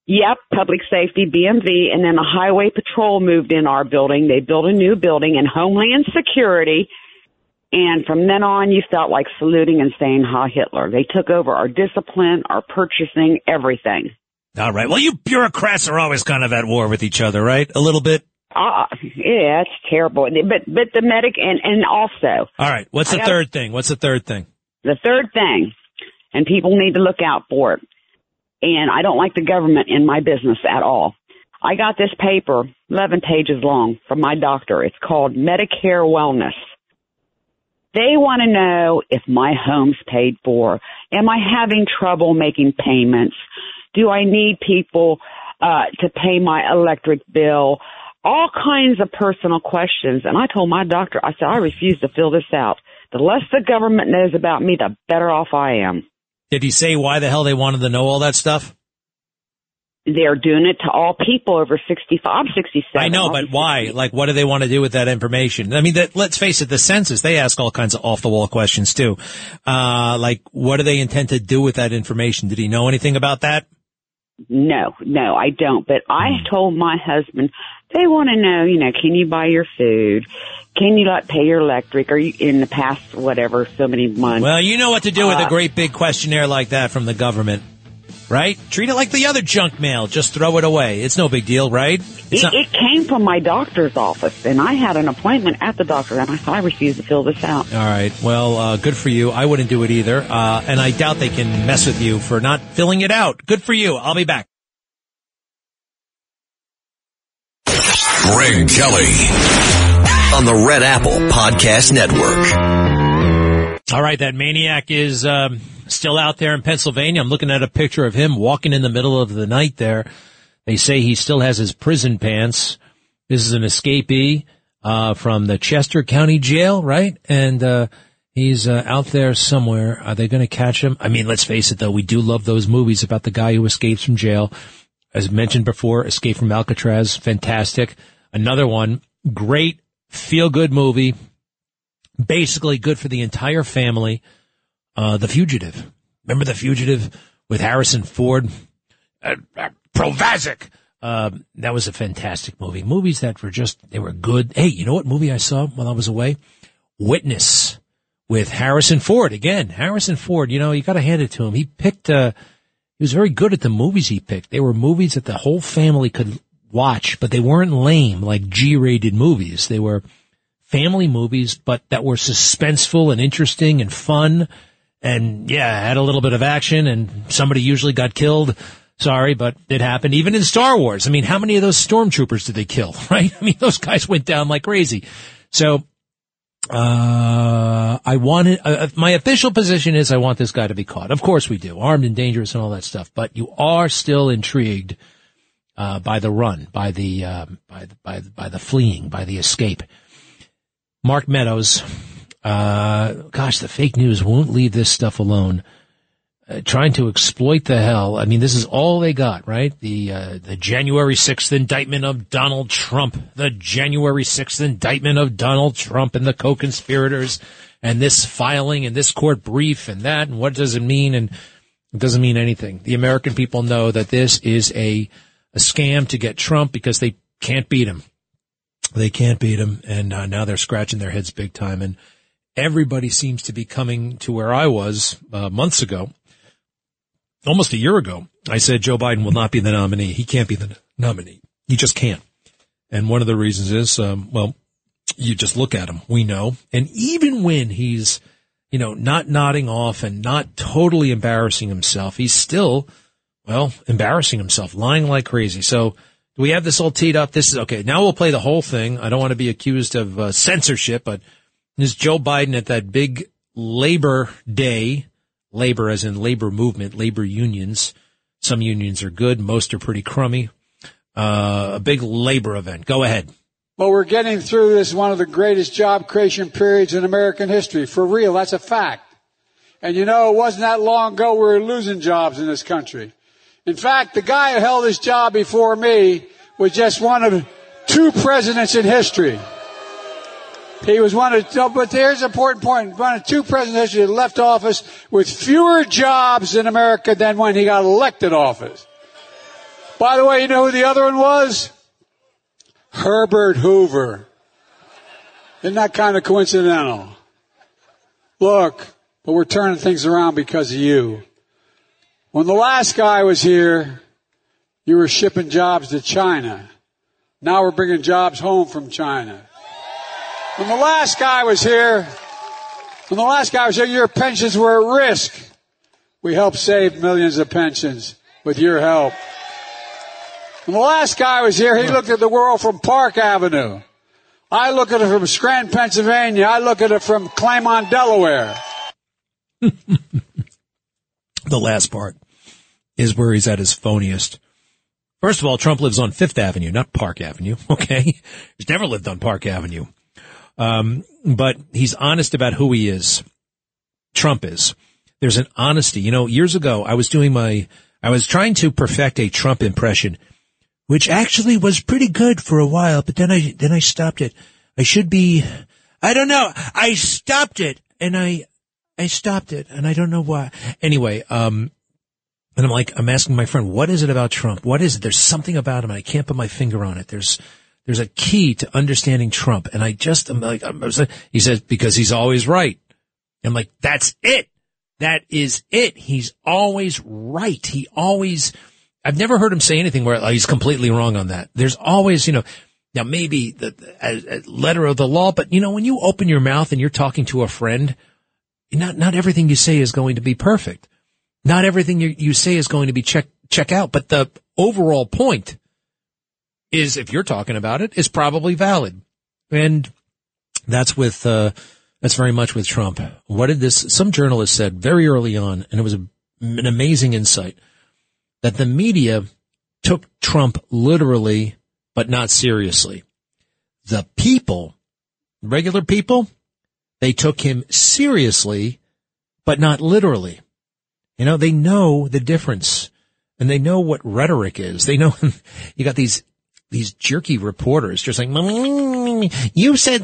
Speaker 10: Yep, public safety, BMV, and then the highway patrol moved in our building. They built a new building and Homeland Security. And from then on, you felt like saluting and saying "Ha Hitler." They took over our discipline, our purchasing, everything.
Speaker 3: All right. Well, you bureaucrats are always kind of at war with each other, right? A little bit.
Speaker 10: Ah, yeah, it's terrible. But but the medic and and also
Speaker 3: All right. What's the
Speaker 10: gotta-
Speaker 3: third thing? What's the third thing?
Speaker 10: the third thing, and people need to look out for it. And I don't like the government in my business at all. I got this paper, 11 pages long, from my doctor. It's called Medicare Wellness. They want to know if my home's paid for. Am I having trouble making payments? Do I need people uh, to pay my electric bill? All kinds of personal questions. And I told my doctor, I said, I refuse to fill this out. The less the government knows about me, the better off I am.
Speaker 3: Did he say why the hell they wanted to know all that stuff?
Speaker 10: They're doing it to all people over 65. I'm 67.
Speaker 3: I know, but why? Like, what do they want to do with that information? I mean, that, let's face it, the census, they ask all kinds of off the wall questions too. Uh, like, what do they intend to do with that information? Did he know anything about that?
Speaker 10: No, no, I don't. But I
Speaker 3: Hmm.
Speaker 10: told my husband they want to know, you know, can you buy your food? Can you like pay your electric? Or you in the past whatever so many months?
Speaker 3: Well, you know what to do with a
Speaker 10: Uh,
Speaker 3: great big questionnaire like that from the government, right? Treat it like the other junk mail. Just throw it away. It's no big deal, right?
Speaker 10: It,
Speaker 3: not-
Speaker 10: it came from my doctor's office, and I had an appointment at the doctor, and I said I refuse to fill this out.
Speaker 3: All right. Well, uh, good for you. I wouldn't do it either. Uh, and I doubt they can mess with you for not filling it out. Good for you. I'll be back.
Speaker 1: Greg Kelly.
Speaker 2: on the Red Apple Podcast Network.
Speaker 3: All right, that maniac is um, still out there in Pennsylvania. I'm looking at a picture of him walking in the middle of the night there. They say he still has his prison pants. This is an escapee uh, from the Chester County Jail, right? And uh, he's uh, out there somewhere. Are they going to catch him? I mean, let's face it, though. We do love those movies about the guy who escapes from jail. As mentioned before, Escape from Alcatraz, fantastic. Another one, great feel good movie basically good for the entire family. Uh, The Fugitive. Remember The Fugitive with Harrison Ford? Uh, uh, Provasic. Uh, that was a fantastic movie. Movies that were just, they were good. Hey, you know what movie I saw while I was away? Witness with Harrison Ford. Again, Harrison Ford, you know, you gotta hand it to him. He picked, uh, he was very good at the movies he picked. They were movies that the whole family could watch, but they weren't lame like G-rated movies. They were, family movies, but that were suspenseful and interesting and fun. And yeah, had a little bit of action and somebody usually got killed. Sorry, but it happened. Even in Star Wars. I mean, how many of those stormtroopers did they kill? Right? I mean, those guys went down like crazy. So, uh, I wanted, uh, uh, my official position is I want this guy to be caught. Of course we do. Armed and dangerous and all that stuff. But you are still intrigued, uh, by the run, by the, um, by the, by the, by the fleeing, by the escape. Mark Meadows, uh, gosh, the fake news won't leave this stuff alone. Uh, trying to exploit the hell. I mean, this is all they got, right? The uh, the January sixth indictment of Donald Trump, the January sixth indictment of Donald Trump and the co-conspirators, and this filing and this court brief and that, and what does it mean? And it doesn't mean anything. The American people know that this is a a scam to get Trump because they can't beat him. They can't beat him, and uh, now they're scratching their heads big time. And everybody seems to be coming to where I was uh, months ago, almost a year ago. I said Joe Biden will not be the nominee. He can't be the nominee. He just can't. And one of the reasons is, um, well, you just look at him. We know. And even when he's, you know, not nodding off and not totally embarrassing himself, he's still, well, embarrassing himself, lying like crazy. So do we have this all teed up? This is okay. Now we'll play the whole thing. I don't want to be accused of uh, censorship, but is Joe Biden at that big Labor Day, labor as in labor movement, labor unions. Some unions are good. Most are pretty crummy. Uh, a big labor event. Go ahead.
Speaker 4: Well, we're getting through this one of the greatest job creation periods in American history. For real, that's a fact. And you know, it wasn't that long ago we were losing jobs in this country. In fact, the guy who held this job before me was just one of two presidents in history. He was one of, but here's an important point. One of two presidents that left office with fewer jobs in America than when he got elected office. By the way, you know who the other one was? Herbert Hoover. Isn't that kind of coincidental? Look, but we're turning things around because of you. When the last guy was here, you were shipping jobs to China. Now we're bringing jobs home from China. When the last guy was here, when the last guy was here, your pensions were at risk. We helped save millions of pensions with your help. When the last guy was here, he looked at the world from Park Avenue. I look at it from Scranton, Pennsylvania. I look at it from Claymont, Delaware.
Speaker 3: the last part is where he's at his phoniest. First of all, Trump lives on Fifth Avenue, not Park Avenue. Okay. He's never lived on Park Avenue. Um, but he's honest about who he is. Trump is. There's an honesty. You know, years ago, I was doing my, I was trying to perfect a Trump impression, which actually was pretty good for a while, but then I, then I stopped it. I should be, I don't know. I stopped it and I, I stopped it and I don't know why. Anyway, um, and I'm like, I'm asking my friend, what is it about Trump? What is it? There's something about him and I can't put my finger on it. There's, there's a key to understanding Trump. And I just, I'm like, I'm, he says, because he's always right. I'm like, that's it. That is it. He's always right. He always, I've never heard him say anything where he's completely wrong on that. There's always, you know, now maybe the, a letter of the law, but you know, when you open your mouth and you're talking to a friend, not, not everything you say is going to be perfect. Not everything you, you say is going to be check, check out, but the overall point is, if you're talking about it, is probably valid. And that's with, uh, That's very much with Trump. What did this, some journalist said very early on, and it was a, an amazing insight, that the media took Trump literally, but not seriously. The people, regular people, they took him seriously, but not literally. You know, they know the difference and they know what rhetoric is. They know you got these these jerky reporters just like mm, you said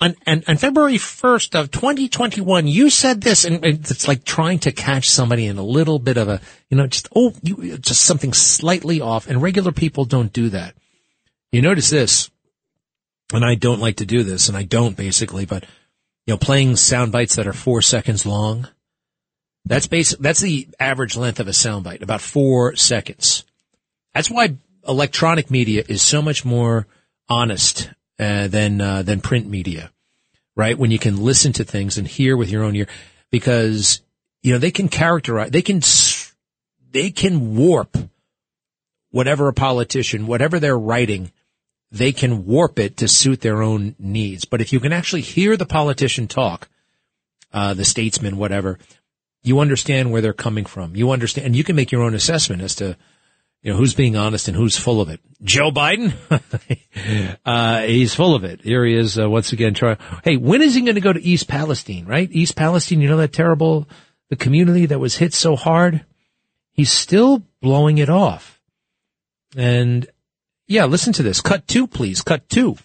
Speaker 3: on, on, on February 1st of 2021 you said this and it's like trying to catch somebody in a little bit of a you know just oh you, just something slightly off and regular people don't do that. You notice this and I don't like to do this and I don't basically but you know playing sound bites that are 4 seconds long that's basic. That's the average length of a soundbite, about four seconds. That's why electronic media is so much more honest uh, than uh, than print media, right? When you can listen to things and hear with your own ear, because you know they can characterize, they can they can warp whatever a politician, whatever they're writing, they can warp it to suit their own needs. But if you can actually hear the politician talk, uh, the statesman, whatever, you understand where they're coming from. You understand, and you can make your own assessment as to, you know, who's being honest and who's full of it. Joe Biden, uh, he's full of it. Here he is uh, once again trying. Hey, when is he going to go to East Palestine? Right, East Palestine. You know that terrible, the community that was hit so hard. He's still blowing it off. And yeah, listen to this. Cut two, please. Cut two.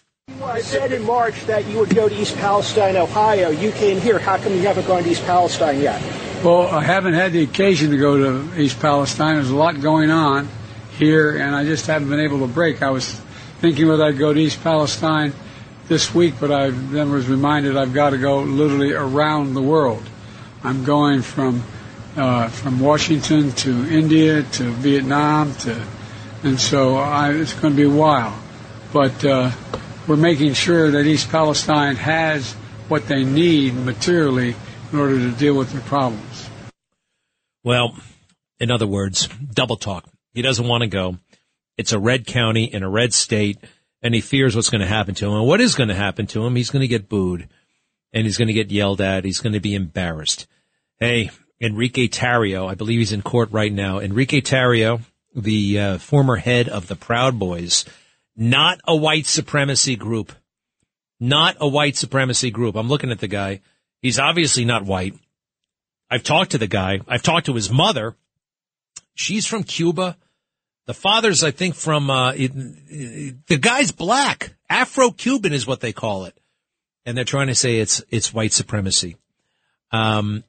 Speaker 11: I said in March that you would go to East Palestine, Ohio. You came here. How come you haven't gone to East Palestine yet?
Speaker 4: Well, I haven't had the occasion to go to East Palestine. There's a lot going on here, and I just haven't been able to break. I was thinking whether I'd go to East Palestine this week, but I then was reminded I've got to go literally around the world. I'm going from uh, from Washington to India to Vietnam to, and so I, it's going to be a while. But uh, we're making sure that East Palestine has what they need materially in order to deal with their problems.
Speaker 3: Well, in other words, double talk. He doesn't want to go. It's a red county in a red state, and he fears what's going to happen to him. And what is going to happen to him? He's going to get booed, and he's going to get yelled at. He's going to be embarrassed. Hey, Enrique Tarrio, I believe he's in court right now. Enrique Tarrio, the uh, former head of the Proud Boys, not a white supremacy group. Not a white supremacy group. I'm looking at the guy. He's obviously not white. I've talked to the guy. I've talked to his mother. She's from Cuba. The father's, I think, from, uh, it, it, the guy's black. Afro-Cuban is what they call it. And they're trying to say it's, it's white supremacy. Um,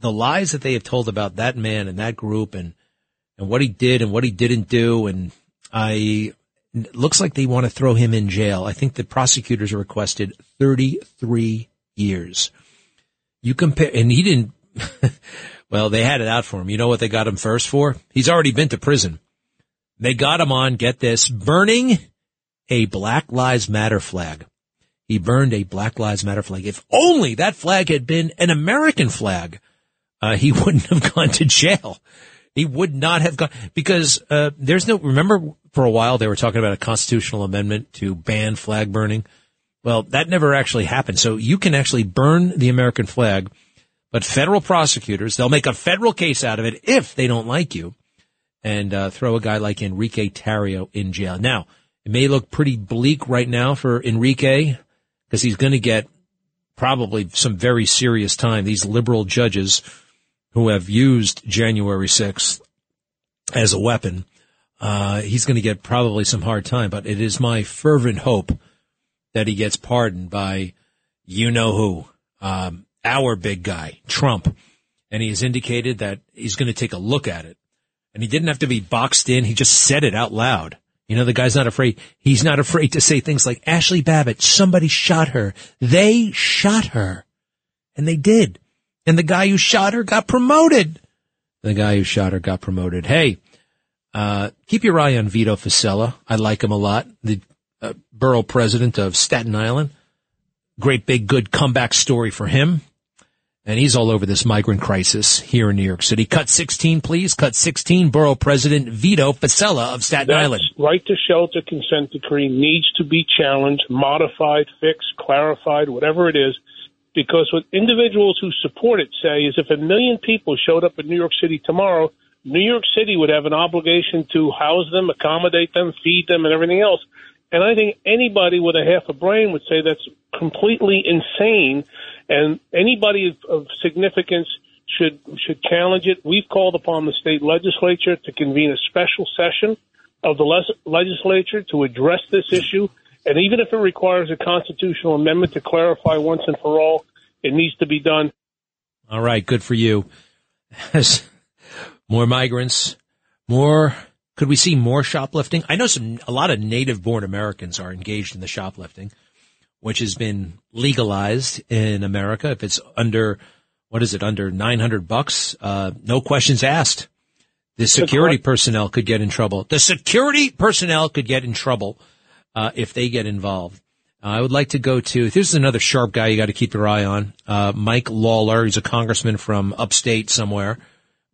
Speaker 3: the lies that they have told about that man and that group and, and what he did and what he didn't do. And I, looks like they want to throw him in jail. I think the prosecutors requested 33 years. You compare, and he didn't well, they had it out for him. You know what they got him first for? He's already been to prison. They got him on, get this, burning a Black Lives Matter flag. He burned a Black Lives Matter flag. If only that flag had been an American flag, uh, he wouldn't have gone to jail. He would not have gone because uh, there's no. Remember, for a while they were talking about a constitutional amendment to ban flag burning. Well, that never actually happened. So you can actually burn the American flag but federal prosecutors, they'll make a federal case out of it if they don't like you and uh, throw a guy like Enrique Tarrio in jail. Now, it may look pretty bleak right now for Enrique because he's going to get probably some very serious time. These liberal judges who have used January 6th as a weapon, uh, he's going to get probably some hard time, but it is my fervent hope that he gets pardoned by you know who. Um, our big guy, Trump. And he has indicated that he's going to take a look at it. And he didn't have to be boxed in. He just said it out loud. You know, the guy's not afraid. He's not afraid to say things like, Ashli Babbitt, somebody shot her. They shot her. And they did. And the guy who shot her got promoted. The guy who shot her got promoted. Hey, uh, keep your eye on Vito Fossella. I like him a lot. The uh, borough president of Staten Island. Great big good comeback story for him. And he's all over this migrant crisis here in New York City. Cut 16, please. Cut 16. Borough President Vito Fossella of Staten
Speaker 12: that
Speaker 3: Island.
Speaker 12: Right to shelter consent decree needs to be challenged, modified, fixed, clarified, whatever it is. because what individuals who support it say is if a million people showed up in New York City tomorrow, New York City would have an obligation to house them, accommodate them, feed them, and everything else. And I think anybody with a half a brain would say that's completely insane. And anybody of, of significance should should challenge it. We've called upon the state legislature to convene a special session of the les- legislature to address this issue. And even if it requires a constitutional amendment to clarify once and for all, it needs to be done.
Speaker 3: All right, good for you. more migrants, more. Could we see more shoplifting? I know some a lot of native-born Americans are engaged in the shoplifting, which has been legalized in America. If it's under what is it under 900 bucks? Uh, no questions asked. The security personnel could get in trouble. The security personnel could get in trouble uh, if they get involved. Uh, I would like to go to. This is another sharp guy you got to keep your eye on. Uh, Mike Lawler. He's a congressman from upstate somewhere,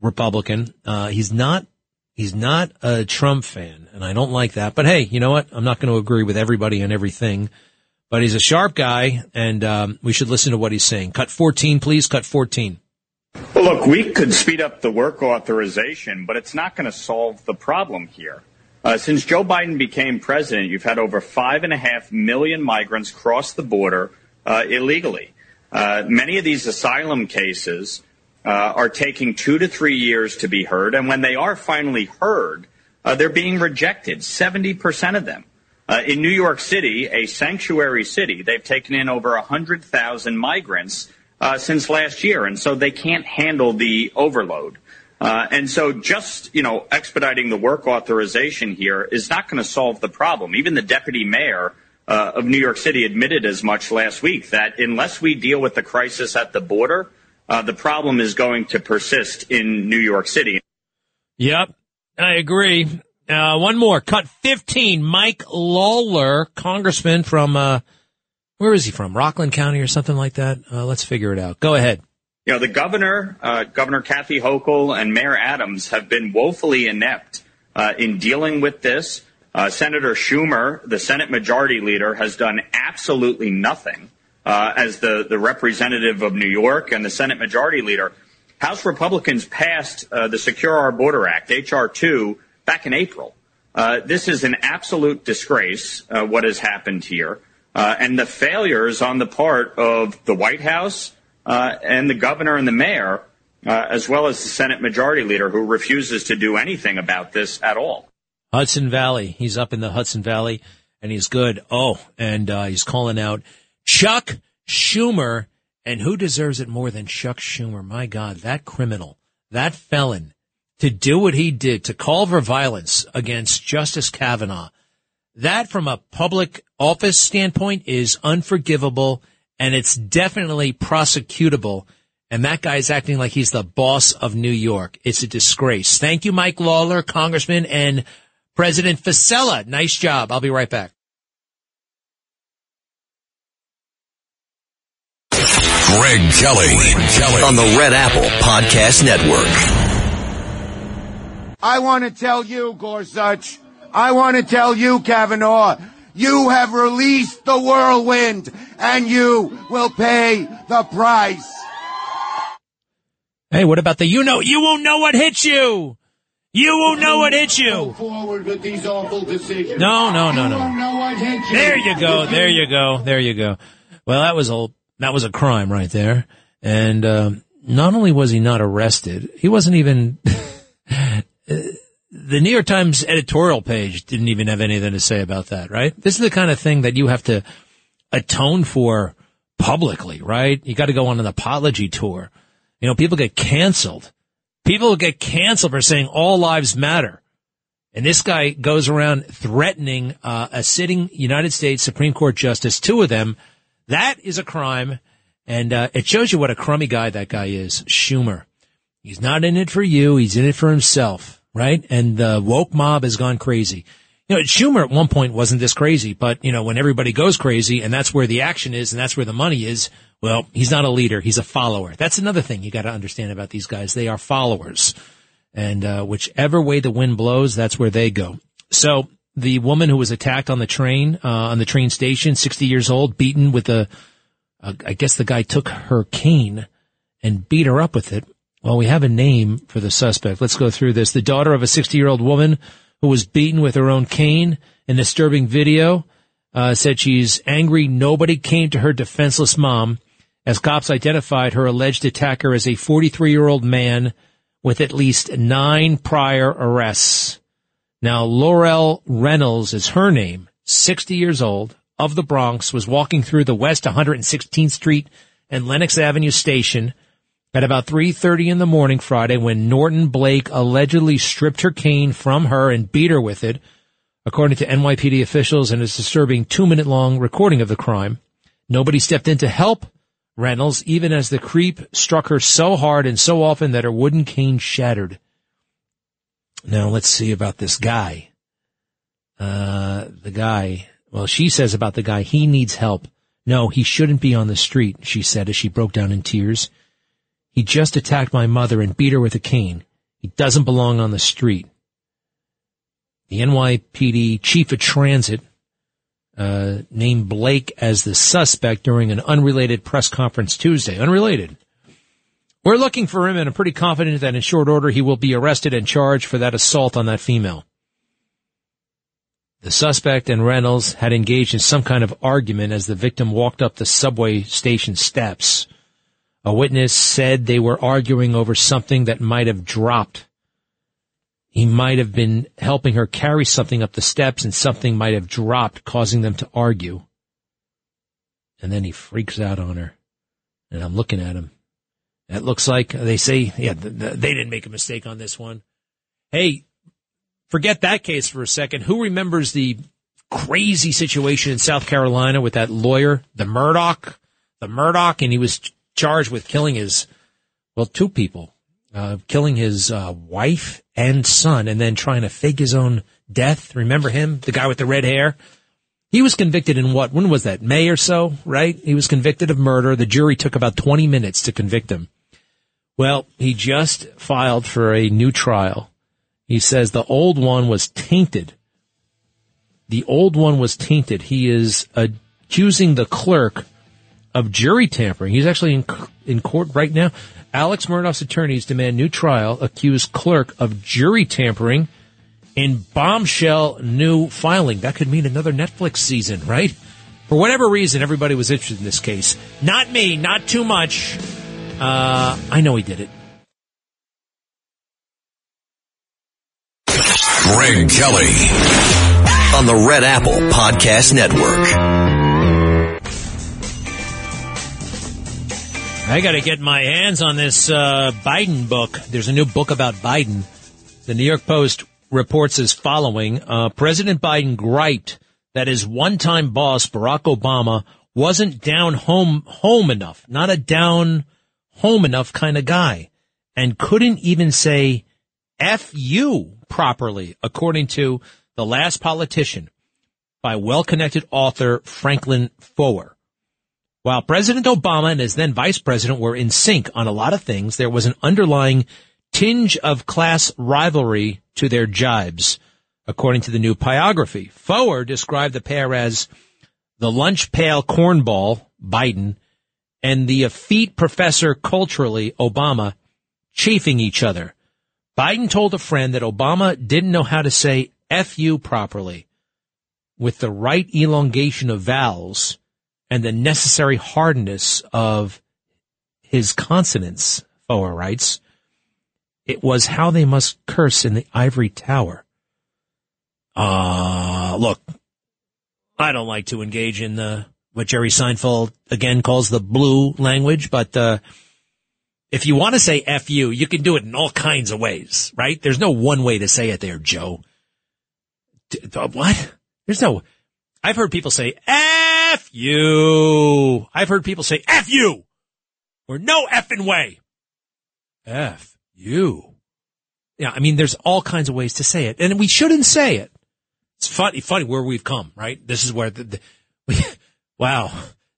Speaker 3: Republican. Uh, he's not. He's not a Trump fan, and I don't like that. But hey, you know what? I'm not going to agree with everybody and everything but he's a sharp guy, and um, we should listen to what he's saying. Cut 14, please. Cut 14.
Speaker 13: Well, look, we could speed up the work authorization, but it's not going to solve the problem here. Uh, since Joe Biden became president, you've had over five and a half million migrants cross the border uh, illegally. Uh, many of these asylum cases uh, are taking two to three years to be heard, and when they are finally heard, uh, they're being rejected. 70% of them. Uh, in New York City, a sanctuary city, they've taken in over 100,000 migrants uh, since last year, and so they can't handle the overload. Uh, and so just, you know, expediting the work authorization here is not going to solve the problem. Even the deputy mayor uh, of New York City admitted as much last week that unless we deal with the crisis at the border, uh, the problem is going to persist in New York City.
Speaker 3: Yep, I agree. Uh, one more. Cut 15. Mike Lawler, congressman from, uh, where is he from? Rockland County or something like that? Uh, let's figure it out. Go ahead.
Speaker 13: You know, the governor, uh, Governor Kathy Hochul and Mayor Adams have been woefully inept uh, in dealing with this. Uh, Senator Schumer, the Senate Majority Leader, has done absolutely nothing as the, the representative of New York and the Senate Majority Leader. House Republicans passed the Secure Our Border Act, H.R. 2, back in April. Uh, this is an absolute disgrace, uh, what has happened here. Uh, and the failures on the part of the White House uh, and the governor and the mayor, uh, as well as the Senate Majority Leader, who refuses to do anything about this at all.
Speaker 3: Hudson Valley. He's up in the Hudson Valley, and he's good. Oh, and uh, he's calling out Chuck Schumer. And who deserves it more than Chuck Schumer? My God, that criminal, that felon to do what he did, to call for violence against Justice Kavanaugh, that from a public office standpoint is unforgivable and it's definitely prosecutable. And that guy's acting like he's the boss of New York. It's a disgrace. Thank you, Mike Lawler, Congressman and President Fossella. Nice job. I'll be right back.
Speaker 1: Greg Kelly, Greg Kelly
Speaker 2: on the Red Apple Podcast Network.
Speaker 14: I want to tell you, Gorsuch, I want to tell you, Kavanaugh, you have released the whirlwind and you will pay the price.
Speaker 3: Hey, what about the you know, you won't know what hit you. You won't know what hit you.
Speaker 14: Forward with these awful decisions.
Speaker 3: No, no, no,
Speaker 14: You
Speaker 3: no.
Speaker 14: won't know what hit you.
Speaker 3: There you go. There you go. There you go. Well, that was a that was a crime right there. And um, not only was he not arrested, he wasn't even. the New York Times editorial page didn't even have anything to say about that. Right? This is the kind of thing that you have to atone for publicly. Right? You got to go on an apology tour. You know, people get canceled. People get canceled for saying all lives matter. And this guy goes around threatening uh, a sitting United States Supreme Court justice, two of them. That is a crime. And uh, it shows you what a crummy guy that guy is, Schumer. He's not in it for you. He's in it for himself, right? And the woke mob has gone crazy. You know, Schumer at one point wasn't this crazy, but you know, when everybody goes crazy and that's where the action is and that's where the money is, well, he's not a leader. He's a follower. That's another thing you got to understand about these guys. They are followers. And, uh, whichever way the wind blows, that's where they go. So the woman who was attacked on the train, uh, on the train station, 60 years old, beaten with a, uh, I guess the guy took her cane and beat her up with it. Well, we have a name for the suspect. Let's go through this. The daughter of a 60 year old woman who was beaten with her own cane in a disturbing video, uh, said she's angry nobody came to her defenseless mom as cops identified her alleged attacker as a 43 year old man with at least nine prior arrests. Now, Laurel Reynolds is her name, 60 years old, of the Bronx, was walking through the West 116th Street and Lenox Avenue station at about 3.30 in the morning Friday when Norton Blake allegedly stripped her cane from her and beat her with it, according to NYPD officials in a disturbing two-minute long recording of the crime. Nobody stepped in to help Reynolds, even as the creep struck her so hard and so often that her wooden cane shattered. Now let's see about this guy. Uh, the guy, well, she says about the guy, he needs help. No, he shouldn't be on the street, she said as she broke down in tears. He just attacked my mother and beat her with a cane. He doesn't belong on the street. The NYPD chief of transit uh, named Blake as the suspect during an unrelated press conference Tuesday. Unrelated. We're looking for him and I'm pretty confident that in short order he will be arrested and charged for that assault on that female. The suspect and Reynolds had engaged in some kind of argument as the victim walked up the subway station steps. A witness said they were arguing over something that might have dropped. He might have been helping her carry something up the steps and something might have dropped, causing them to argue. And then he freaks out on her. And I'm looking at him. It looks like they say, yeah, they didn't make a mistake on this one. Hey, forget that case for a second. Who remembers the crazy situation in South Carolina with that lawyer, the Murdaugh, the Murdaugh, and he was charged with killing his, well, two people, uh, killing his uh, wife and son, and then trying to fake his own death. Remember him, the guy with the red hair? He was convicted in what? When was that? May or so, right? He was convicted of murder. The jury took about 20 minutes to convict him. Well, he just filed for a new trial. He says the old one was tainted. The old one was tainted. He is accusing the clerk of jury tampering. He's actually in, in court right now. Alex Murdaugh's attorneys demand new trial, accuse clerk of jury tampering in bombshell new filing. That could mean another Netflix season, right? For whatever reason, everybody was interested in this case. Not me, not too much. Uh, I know he did it.
Speaker 1: Greg Kelly
Speaker 2: on the Red Apple Podcast Network.
Speaker 3: I got to get my hands on this uh, Biden book. There's a new book about Biden. The New York Post reports as following: uh, President Biden griped that his one-time boss Barack Obama wasn't down home home enough, not a down home enough kind of guy, and couldn't even say "f you" properly, according to the last politician by well-connected author Franklin Foer. While President Obama and his then vice president were in sync on a lot of things, there was an underlying tinge of class rivalry to their jibes, according to the new biography. Foer described the pair as the lunch pail cornball, Biden, and the effete professor culturally, Obama, chafing each other. Biden told a friend that Obama didn't know how to say F you properly with the right elongation of vowels and the necessary hardness of his consonants, Foer writes. It was how they must curse in the ivory tower. Uh, look, I don't like to engage in the, what Jerry Seinfeld again calls the blue language, but, uh, if you want to say F you, you can do it in all kinds of ways, right? There's no one way to say it there, Joe. D- what? There's no, I've heard people say F you. I've heard people say F you. Or no effing way. F you. Yeah, I mean, there's all kinds of ways to say it, and we shouldn't say it. It's funny, funny where we've come, right? This is where the, the we, wow,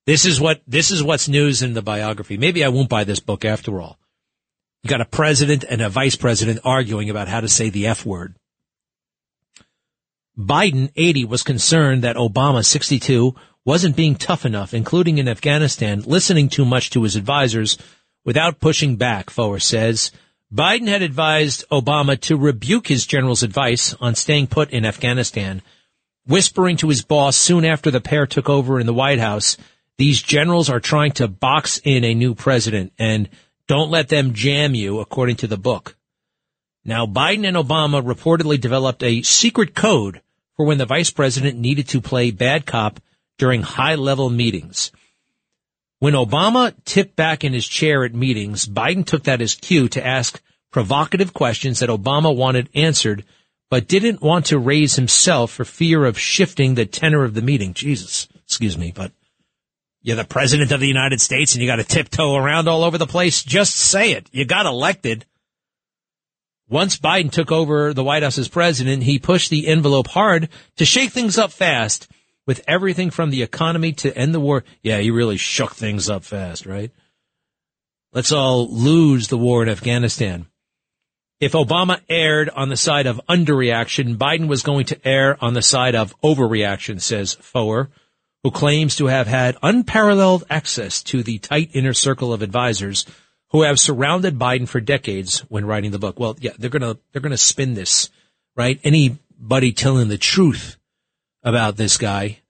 Speaker 3: this is what this is what's news in the biography. Maybe I won't buy this book after all. You got a president and a vice president arguing about how to say the F word. Biden, 80, was concerned that Obama, 62, wasn't being tough enough, including in Afghanistan, listening too much to his advisors without pushing back, Foer says. Biden had advised Obama to rebuke his general's advice on staying put in Afghanistan, whispering to his boss soon after the pair took over in the White House, these generals are trying to box in a new president and don't let them jam you, according to the book. Now, Biden and Obama reportedly developed a secret code for when the vice president needed to play bad cop during high level meetings. When Obama tipped back in his chair at meetings, Biden took that as cue to ask provocative questions that Obama wanted answered, but didn't want to raise himself for fear of shifting the tenor of the meeting. Jesus, excuse me, but you're the president of the United States and you got to tiptoe around all over the place. Just say it. You got elected. Once Biden took over the White House as president, he pushed the envelope hard to shake things up fast with everything from the economy to end the war. Yeah, he really shook things up fast, right? Let's all lose the war in Afghanistan. If Obama erred on the side of underreaction, Biden was going to err on the side of overreaction, says Foer, who claims to have had unparalleled access to the tight inner circle of advisors who have surrounded Biden for decades when writing the book. Well, yeah, they're gonna, they're gonna spin this, right? Anybody telling the truth about this guy.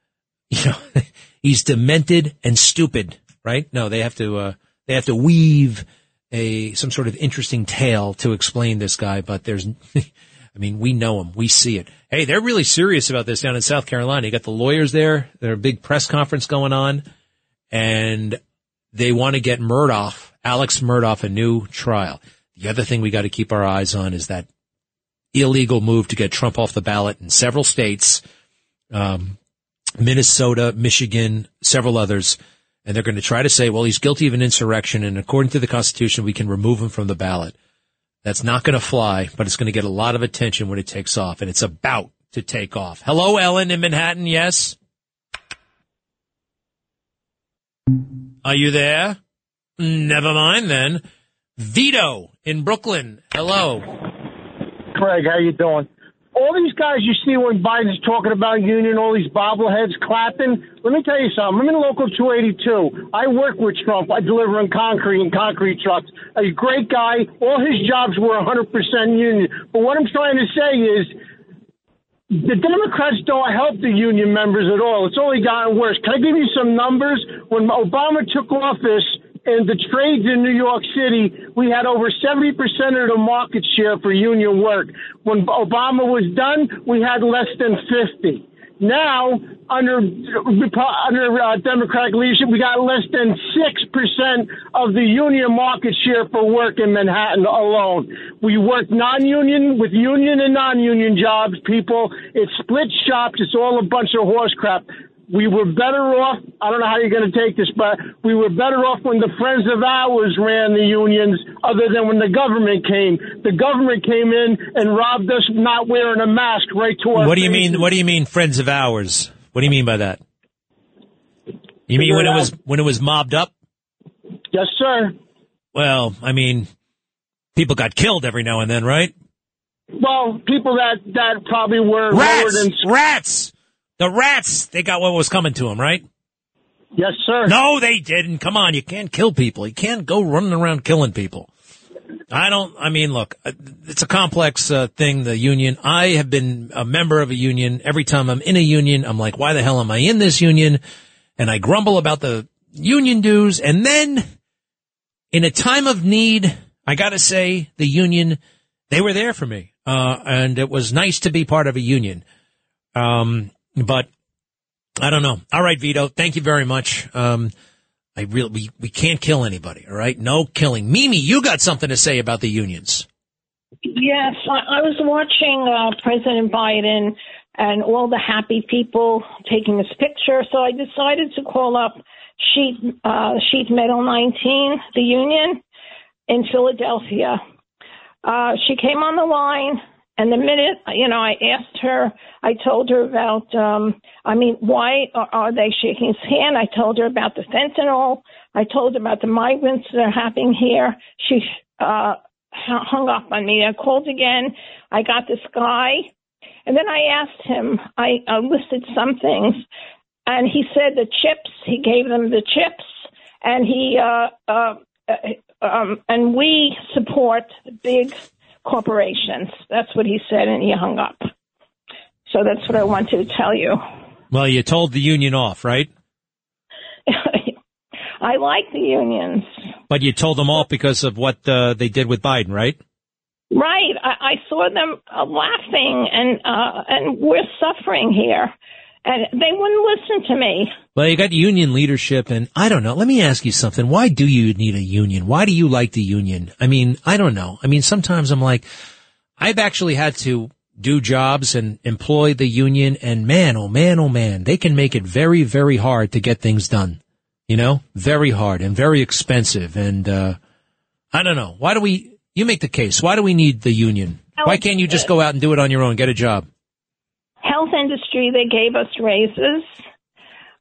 Speaker 3: You know, he's demented and stupid, right? No, they have to, uh, they have to weave a, some sort of interesting tale to explain this guy, but there's, I mean, we know him. We see it. Hey, they're really serious about this down in South Carolina. You got the lawyers there. There's a big press conference going on and they want to get Murdaugh, Alex Murdaugh, a new trial. The other thing we got to keep our eyes on is that illegal move to get Trump off the ballot in several states um, Minnesota, Michigan, several others, and they're going to try to say, well, he's guilty of an insurrection, and according to the Constitution, we can remove him from the ballot. That's not going to fly, but it's going to get a lot of attention when it takes off, and it's about to take off. Hello, Ellen in Manhattan. Yes. Are you there? Never mind then. Vito in Brooklyn. Hello.
Speaker 15: Craig, how you doing? all these guys you see when Biden's talking about union, all these bobbleheads clapping. Let me tell you something. I'm in local 282. I work with Trump. I deliver in concrete and concrete trucks. A great guy. All his jobs were 100% union. But what I'm trying to say is, the Democrats don't help the union members at all. It's only gotten worse. Can I give you some numbers? When Obama took office, in the trades in New York City, we had over 70% of the market share for union work. When Obama was done, we had less than 50. Now, under under uh, Democratic leadership, we got less than six percent of the union market share for work in Manhattan alone. We work non-union with union and non-union jobs. People, it's split shops. It's all a bunch of horse crap we were better off. I don't know how you're going to take this, but we were better off when the friends of ours ran the unions, other than when the government came. The government came in and robbed us not wearing a mask right to our.
Speaker 3: What do you faces. mean? What do you mean, friends of ours? What do you mean by that? You mean when it was when it was mobbed up?
Speaker 15: Yes, sir.
Speaker 3: Well, I mean, people got killed every now and then, right?
Speaker 15: Well, people that that probably were
Speaker 3: rats.
Speaker 15: Than...
Speaker 3: Rats. The rats, they got what was coming to them, right?
Speaker 15: Yes, sir.
Speaker 3: No, they didn't. Come on, you can't kill people. You can't go running around killing people. I don't, I mean, look, uh, it's a complex uh, thing, the union. I have been a member of a union. Every time I'm in a union, I'm like, why the hell am I in this union? And I grumble about the union dues. And then in a time of need, I gotta say the union, they were there for me. Uh, and it was nice to be part of a union. Um, but I don't know. All right, Vito. Thank you very much. Um, I really, we, we can't kill anybody. All right. No killing. Mimi, you got something to say about the unions.
Speaker 16: Yes. I, I was watching, uh, President Biden and all the happy people taking his picture. So I decided to call up Sheet, uh, Sheet Metal 19, the union in Philadelphia. Uh, she came on the line and the minute, you know, I asked her, I told her about, um, I mean, why are, are they shaking his hand? I told her about the fentanyl. I told her about the migrants that are happening here. She uh, hung up on me. I called again. I got this guy. And then I asked him, I uh, listed some things. and he said the chips. He gave them the chips, and he uh, uh, uh, um, and we support big corporations. That's what he said, and he hung up. So that's what I wanted to tell you.
Speaker 3: Well, you told the union off, right?
Speaker 16: I like the unions.
Speaker 3: But you told them off because of what uh, they did with Biden, right?
Speaker 16: Right. I, I saw them uh, laughing, and uh, and we're suffering here, and they wouldn't listen to me.
Speaker 3: Well, you got union leadership, and I don't know. Let me ask you something. Why do you need a union? Why do you like the union? I mean, I don't know. I mean, sometimes I'm like, I've actually had to do jobs and employ the union, and man, oh man, oh man, they can make it very, very hard to get things done. You know, very hard and very expensive, and uh, I don't know. Why do we? You make the case. Why do we need the union? Why can't you just go out and do it on your own, get a job?
Speaker 16: Health industry, they gave us raises.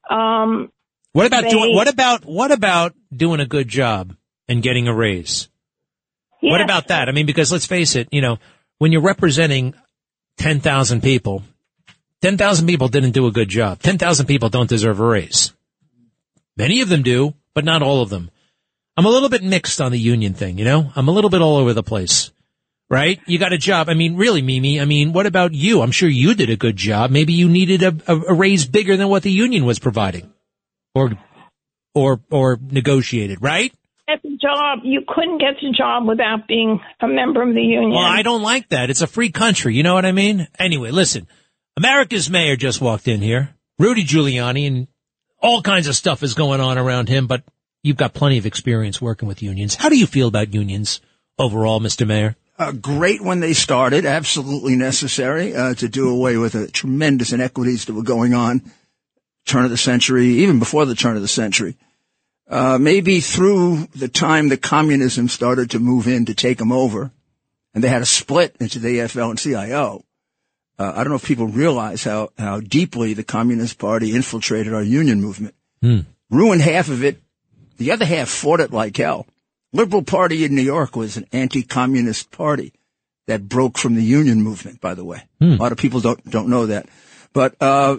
Speaker 16: Um,
Speaker 3: What about
Speaker 16: they-
Speaker 3: doing? What about what about doing a good job and getting a raise? What about that? I mean, because let's face it, you know, when you're representing ten thousand people, ten thousand people didn't do a good job. Ten thousand people don't deserve a raise. Many of them do, but not all of them. I'm a little bit mixed on the union thing. You know, I'm a little bit all over the place. Right? You got a job. I mean, really, Mimi. I mean, what about you? I'm sure you did a good job. Maybe you needed a, a, a raise bigger than what the union was providing, or or or negotiated. Right?
Speaker 16: Get the job. You couldn't get the job without being a member of the union.
Speaker 3: Well, I don't like that. It's a free country. You know what I mean? Anyway, listen. America's mayor just walked in here, Rudy Giuliani, and all kinds of stuff is going on around him, but you've got plenty of experience working with unions. How do you feel about unions overall, Mr. Mayor?
Speaker 17: Uh, great when they started, absolutely necessary uh, to do away with the tremendous inequities that were going on turn of the century, even before the turn of the century. Uh, maybe through the time that communism started to move in to take them over, and they had a split into the AFL and CIO. Uh, I don't know if people realize how, how deeply the Communist Party infiltrated our union movement. Ruined half of it. The other half fought it like hell. Liberal Party in New York was an anti-communist party that broke from the union movement, by the way. A lot of people don't, don't know that. But, uh,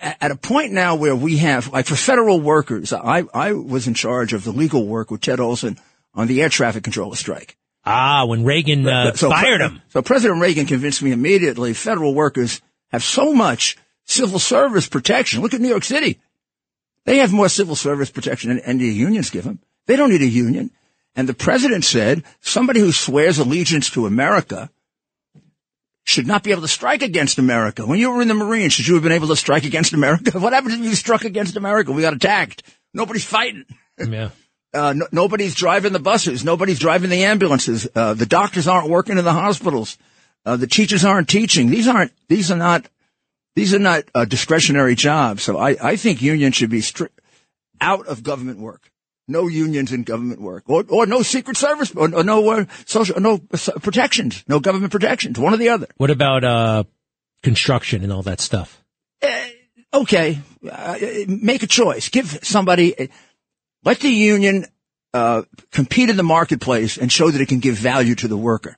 Speaker 17: at a point now where we have, like for federal workers, I, I was in charge of the legal work with Ted Olson on the air traffic controller strike.
Speaker 3: Ah, when Reagan uh,
Speaker 17: So
Speaker 3: fired him.
Speaker 17: So President Reagan convinced me immediately federal workers have so much civil service protection. Look at New York City. They have more civil service protection than any unions give them. They don't need a union. And the president said somebody who swears allegiance to America should not be able to strike against America. When you were in the Marines, should you have been able to strike against America? What happened if you struck against America? We got attacked. Nobody's fighting.
Speaker 3: Yeah.
Speaker 17: Uh, no, nobody's driving the buses. Nobody's driving the ambulances. Uh, the doctors aren't working in the hospitals. Uh, the teachers aren't teaching. These aren't, these are not, these are not uh, discretionary jobs. So I, I think unions should be stri- out of government work. No unions in government work, or, or no Secret Service, or, or no uh, social, no uh, protections, no government protections. One or the other.
Speaker 3: What about uh, construction and all that stuff?
Speaker 17: okay, uh, make a choice. Give somebody, let the union uh, compete in the marketplace and show that it can give value to the worker.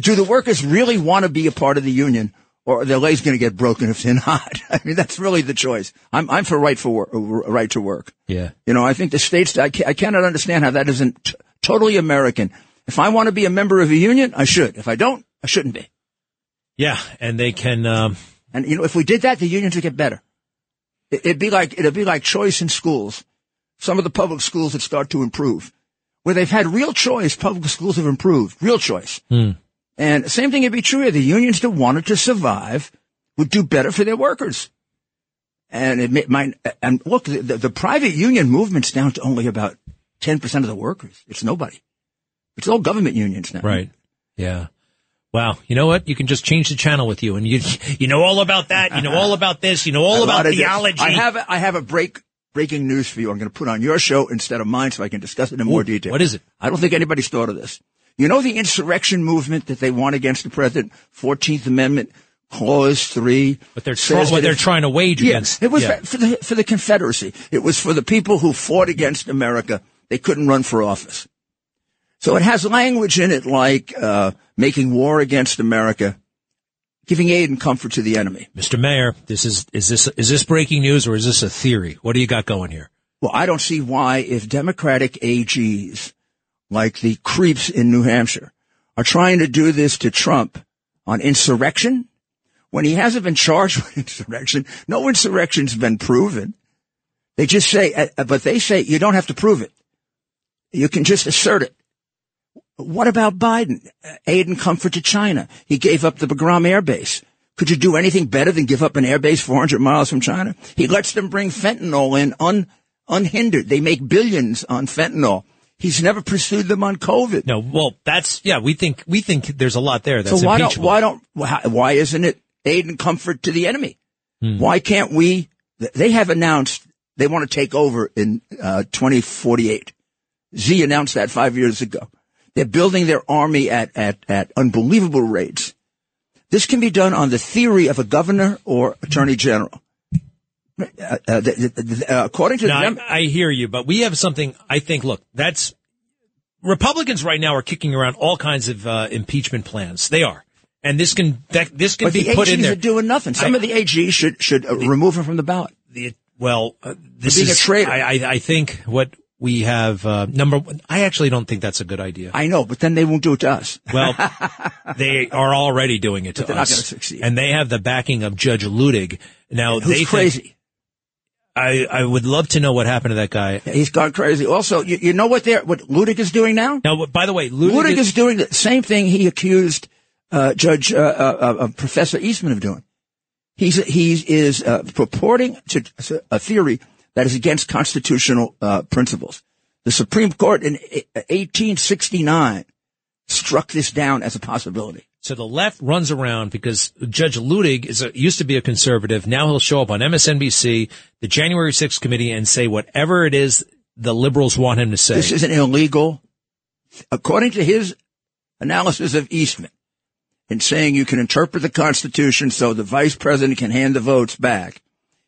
Speaker 17: Do the workers really want to be a part of the union, or their legs going to get broken if they're not? I mean, that's really the choice. I'm I'm for right for work, right to work.
Speaker 3: Yeah.
Speaker 17: You know, I think the states. I, ca- I cannot understand how that isn't t- totally American. If I want to be a member of a union, I should. If I don't, I shouldn't be.
Speaker 3: Yeah, and they can. Um,
Speaker 17: And you know, if we did that, the unions would get better. It- It'd be like it'd be like choice in schools. Some of the public schools would start to improve, where they've had real choice. Public schools have improved, real choice.
Speaker 3: Hmm.
Speaker 17: And same thing would be true here. The unions that wanted to survive would do better for their workers. And it might, and look, the, the, private union movement's down to only about 10% of the workers. It's nobody. It's all government unions now.
Speaker 3: Right. Yeah. Wow. You know what? You can just change the channel with you, and you you know all about that. You know all about this. You know all about
Speaker 17: of this.
Speaker 3: theology.
Speaker 17: I have a, I have a break breaking news for you. I'm going to put on your show instead of mine, so I can discuss it in more detail.
Speaker 3: what is it?
Speaker 17: I don't think anybody's thought of this. You know the insurrection movement that they want against the president, Fourteenth Amendment, Clause Three.
Speaker 3: What they're try- what they're
Speaker 17: if-
Speaker 3: trying to wage
Speaker 17: Yeah,
Speaker 3: against-
Speaker 17: It was
Speaker 3: yeah.
Speaker 17: for the for the Confederacy. It was for the people who fought against America. They couldn't run for office. So it has language in it like uh, making war against America giving aid and comfort to the enemy.
Speaker 3: Mr. Mayor, this is is this is this breaking news or is this a theory? What do you got going here?
Speaker 17: Well, I don't see why if Democratic AGs like the creeps in New Hampshire are trying to do this to Trump on insurrection when he hasn't been charged with insurrection. No insurrection's been proven. They just say, uh, but they say you don't have to prove it. You can just assert it. What about Biden? Aid and comfort to China. He gave up the Bagram Air Base. Could you do anything better than give up an airbase 400 miles from China? He lets them bring fentanyl in un, unhindered. They make billions on fentanyl. He's never pursued them on COVID.
Speaker 3: No, well, that's yeah. We think we think there's a lot there. That's
Speaker 17: so why don't why don't why, why isn't it aid and comfort to the enemy?
Speaker 3: Hmm.
Speaker 17: Why can't we? They have announced they want to take over in uh, 2048. Z announced that five years ago. They're building their army at, at, at unbelievable rates. This can be done on the theory of a governor or attorney general. Uh, uh, uh, according to
Speaker 3: No,
Speaker 17: the
Speaker 3: I,
Speaker 17: Dem-
Speaker 3: I hear you, but we have something. I think. Look, that's Republicans right now are kicking around all kinds of uh, impeachment plans. They are, and this can that this can
Speaker 17: but
Speaker 3: be
Speaker 17: the
Speaker 3: put
Speaker 17: AGs
Speaker 3: in there.
Speaker 17: are doing nothing. Some
Speaker 3: I-
Speaker 17: of the AGs should should uh, remove him from the ballot.
Speaker 3: the well, uh, this
Speaker 17: being a traitor.
Speaker 3: I, I, I think what we have uh, number. one- I actually don't think that's a good idea.
Speaker 17: I know, but then they won't do it to us.
Speaker 3: Well, they are already doing it to
Speaker 17: But they're not
Speaker 3: us, and they have the backing of Judge Luttig. Now
Speaker 17: Who's
Speaker 3: they think-
Speaker 17: crazy?
Speaker 3: I I would love to know what happened to that guy.
Speaker 17: He's gone crazy. Also, you, you know what they're, what Luttig is doing now?
Speaker 3: Now, by the way, Luttig,
Speaker 17: Luttig
Speaker 3: is,
Speaker 17: is doing the same thing he accused uh, Judge uh, uh, uh, Professor Eastman of doing. He's he is uh, purporting to a theory that is against constitutional uh, principles. The Supreme Court in 1869 struck this down as a possibility.
Speaker 3: So the left runs around because Judge Luttig is a, used to be a conservative. Now he'll show up on MSNBC, the January 6th committee, and say whatever it is the liberals want him to say.
Speaker 17: This is an illegal, according to his analysis of Eastman, in saying you can interpret the Constitution so the vice president can hand the votes back.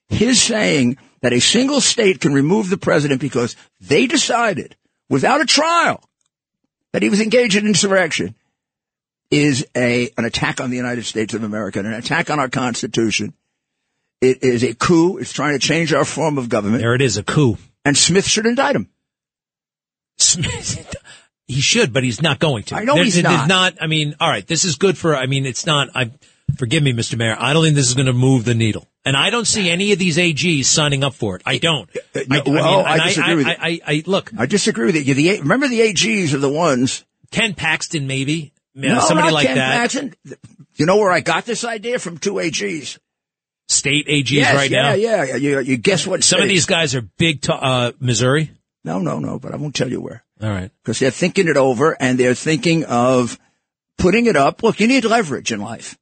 Speaker 17: His saying that a single state can remove the president because they decided without a trial that he was engaged in insurrection is a an attack on the United States of America, an attack on our Constitution. It is a coup. It's trying to change our form of government.
Speaker 3: There it is, a coup.
Speaker 17: And Smith should indict him.
Speaker 3: Smith, he should, but he's not going to.
Speaker 17: I know
Speaker 3: There-
Speaker 17: he's not.
Speaker 3: not. I mean, all right, this is good for. I mean, it's not. I forgive me, Mr. Mayor. I don't think this is going to move the needle, and I don't see any of these AGs signing up for it. I don't. Uh,
Speaker 17: no,
Speaker 3: do- I
Speaker 17: well,
Speaker 3: mean,
Speaker 17: I disagree with
Speaker 3: I,
Speaker 17: you.
Speaker 3: I, I, I look.
Speaker 17: I disagree with you. The, remember the AGs are the ones.
Speaker 3: Ken Paxton, maybe. Yeah,
Speaker 17: no,
Speaker 3: somebody
Speaker 17: not
Speaker 3: like that.
Speaker 17: Paxton. You know where I got this idea from? Two AGs.
Speaker 3: State AGs
Speaker 17: yes,
Speaker 3: right
Speaker 17: yeah,
Speaker 3: now.
Speaker 17: Yeah, yeah. You, you guess what?
Speaker 3: Some of these guys are big. To, uh, Missouri.
Speaker 17: No, no, no. But I won't tell you where
Speaker 3: All right.
Speaker 17: because they're thinking it over and they're thinking of putting it up. Look, you need leverage in life.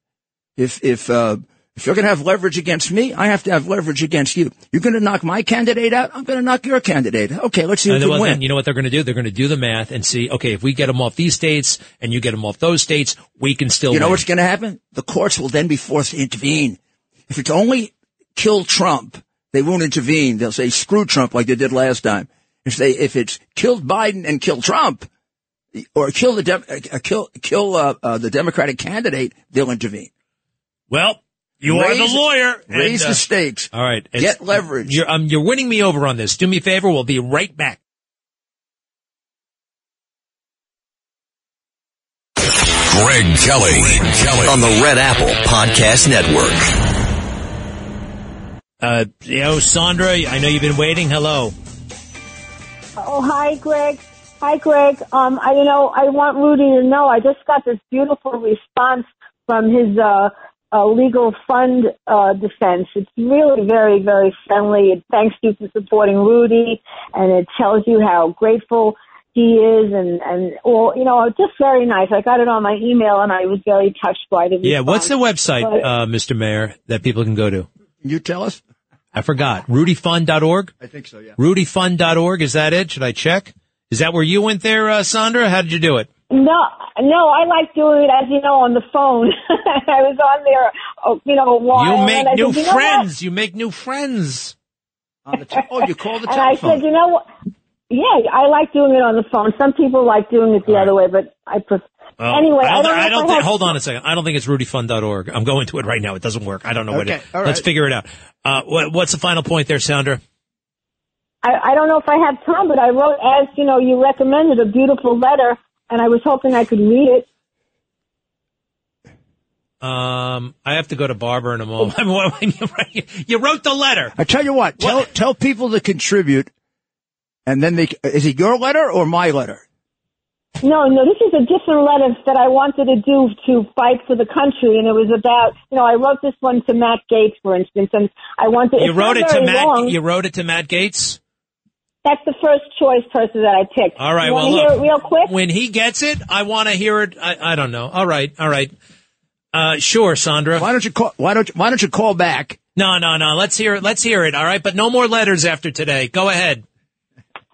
Speaker 17: If if uh, if you're going to have leverage against me, I have to have leverage against you. You're going to knock my candidate out. I'm going to knock your candidate. out. Okay, let's see who
Speaker 3: And
Speaker 17: can win.
Speaker 3: you know what they're going to do? They're going to do the math and see, okay, if we get them off these states and you get them off those states, we can still
Speaker 17: You know
Speaker 3: win.
Speaker 17: what's going to happen? The courts will then be forced to intervene. If it's only kill Trump, they won't intervene. They'll say screw Trump like they did last time. If they, if it's killed Biden and kill Trump, or kill the Dem- uh, kill kill uh, uh, the Democratic candidate, they'll intervene.
Speaker 3: Well, you are the lawyer.
Speaker 17: Raise
Speaker 3: and, uh,
Speaker 17: the stakes.
Speaker 3: All right. It's-
Speaker 17: Get leverage.
Speaker 3: You're, um, you're winning me over on this. Do me a favor. We'll be right back.
Speaker 1: Greg Kelly. Kelly.
Speaker 2: on the Red Apple Podcast Network.
Speaker 3: Uh, yo, Sandra, I know you've been waiting. Hello.
Speaker 18: Oh, hi, Greg. Hi, Greg. Um, I, you know, I want Rudy to know I just got this beautiful response from his uh, uh, legal fund uh, defense. It's really very, very friendly. It thanks you for supporting Rudy, and it tells you how grateful he is, and and well, you know, just very nice. I got it on my email, and I was very touched by the.
Speaker 3: Yeah. What's the website,
Speaker 18: But-
Speaker 3: uh, Mr. Mayor, that people can go to?
Speaker 17: You tell us.
Speaker 3: I forgot. RudyFund.org?
Speaker 17: I think so. Yeah.
Speaker 3: RudyFund.org. Is that it? Should I check? Is that where you went there, uh, Sandra? How did you do it?
Speaker 18: No, no, I like doing it as you know on the phone. I was on there, oh, you know, a while.
Speaker 3: You make new
Speaker 18: said, you know
Speaker 3: friends. You make new friends.
Speaker 17: On the te- oh, you call the
Speaker 18: and I said, you know what? Yeah, I like doing it on the phone. Some people like doing it the other way, but I prefer.
Speaker 3: Well,
Speaker 18: anyway,
Speaker 3: I don't, I don't
Speaker 18: I
Speaker 3: think,
Speaker 18: have-
Speaker 3: hold on a second. I don't think it's rudyfund.org. I'm going to it right now. It doesn't work. I don't know what
Speaker 18: Okay,
Speaker 3: it
Speaker 18: all
Speaker 3: Let's
Speaker 18: right.
Speaker 3: figure it out. Uh, what, what's the final point there, Sandra?
Speaker 18: I, I don't know if I have time, but I wrote as you know you recommended a beautiful letter, and I was hoping I could read it.
Speaker 3: Um, I have to go to Barbara in a moment. I mean, what- you wrote the letter.
Speaker 17: I tell you what, tell tell people to contribute, and then they is it your letter or my letter?
Speaker 18: No, no, this is a different letter that I wanted to do to fight for the country, and it was about you know I wrote this one to Matt Gaetz, for instance, and I wanted.
Speaker 3: You wrote it to Matt.
Speaker 18: long.
Speaker 3: You wrote it to Matt Gaetz.
Speaker 18: That's the first choice person that I picked.
Speaker 3: All right.
Speaker 18: You
Speaker 3: well,
Speaker 18: wanna
Speaker 3: look,
Speaker 18: hear it real quick.
Speaker 3: when he gets it, I want to hear it. I, I don't know. All right. All right. Uh, sure, Sandra.
Speaker 17: Why don't you call? Why don't you, Why don't you call back?
Speaker 3: No, no, no. Let's hear it. Let's hear it. All right. But no more letters after today. Go ahead.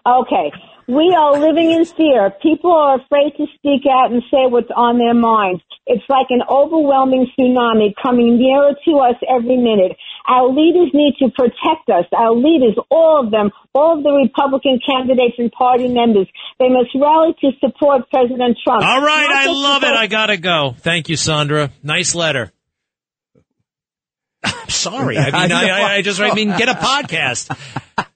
Speaker 18: Okay. We are living in fear. People are afraid to speak out and say what's on their mind. It's like an overwhelming tsunami coming nearer to us every minute. Our leaders need to protect us. Our leaders, all of them, all of the Republican candidates and party members, they must rally to support President Trump.
Speaker 3: All right.
Speaker 18: Not
Speaker 3: I
Speaker 18: just
Speaker 3: love it. I gotta go. Thank you, Sandra. Nice letter. I'm sorry. I mean, I, I, I just, I mean, get a podcast.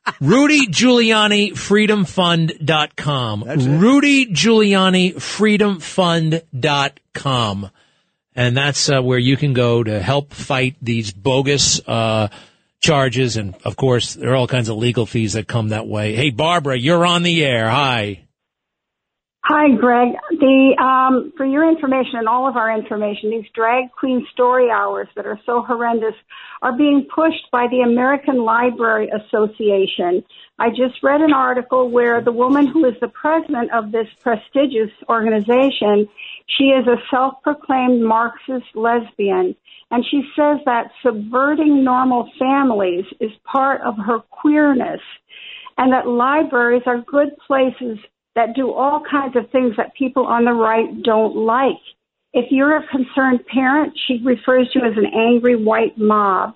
Speaker 3: Rudy Giuliani freedomfund.com. Rudy Giuliani Freedom freedomfund.com. And that's uh, where you can go to help fight these bogus uh, charges. And of course, there are all kinds of legal fees that come that way. Hey, Barbara, you're on the air. Hi.
Speaker 19: Hi, Greg. The um, for your information and all of our information, these drag queen story hours that are so horrendous are being pushed by the American Library Association. I just read an article where the woman who is the president of this prestigious organization, she is a self-proclaimed Marxist lesbian, and she says that subverting normal families is part of her queerness, and that libraries are good places that do all kinds of things that people on the right don't like. If you're a concerned parent, she refers to you as an angry white mob.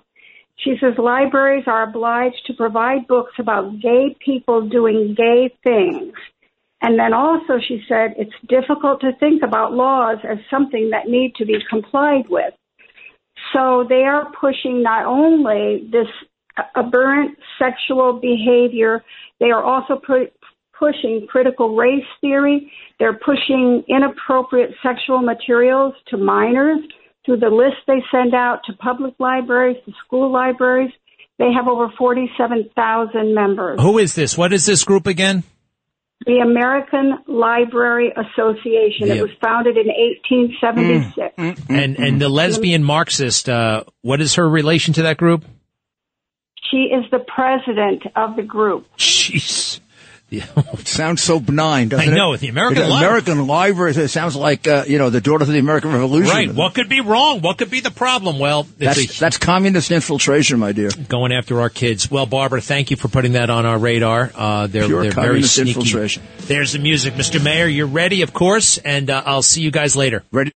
Speaker 19: She says libraries are obliged to provide books about gay people doing gay things. And then also she said it's difficult to think about laws as something that need to be complied with. So they are pushing not only this aberrant sexual behavior, they are also pu- pushing critical race theory. They're pushing inappropriate sexual materials to minors through the list they send out to public libraries, to school libraries. They have over 47,000 members.
Speaker 3: Who is this? What is this group again?
Speaker 19: The American Library Association.
Speaker 3: Yeah.
Speaker 19: It was founded in 1876.
Speaker 3: Mm, mm, mm, and and the lesbian Marxist, uh, what is her relation to that group?
Speaker 19: She is the president of the group.
Speaker 3: Jeez.
Speaker 17: It sounds so benign, doesn't
Speaker 3: I
Speaker 17: it?
Speaker 3: know, with the American Library.
Speaker 17: American Library. It sounds like uh, you know the daughter of the American Revolution.
Speaker 3: Right. What could be wrong? What could be the problem? Well, it's
Speaker 17: That's, that's communist infiltration, my dear.
Speaker 3: going after our kids. Well, Barbara, thank you for putting that on our radar. Uh, they're
Speaker 17: Pure
Speaker 3: they're very sneaky. There's the music, Mr. Mayor. You're ready, of course, and uh, I'll see you guys later.
Speaker 17: Ready.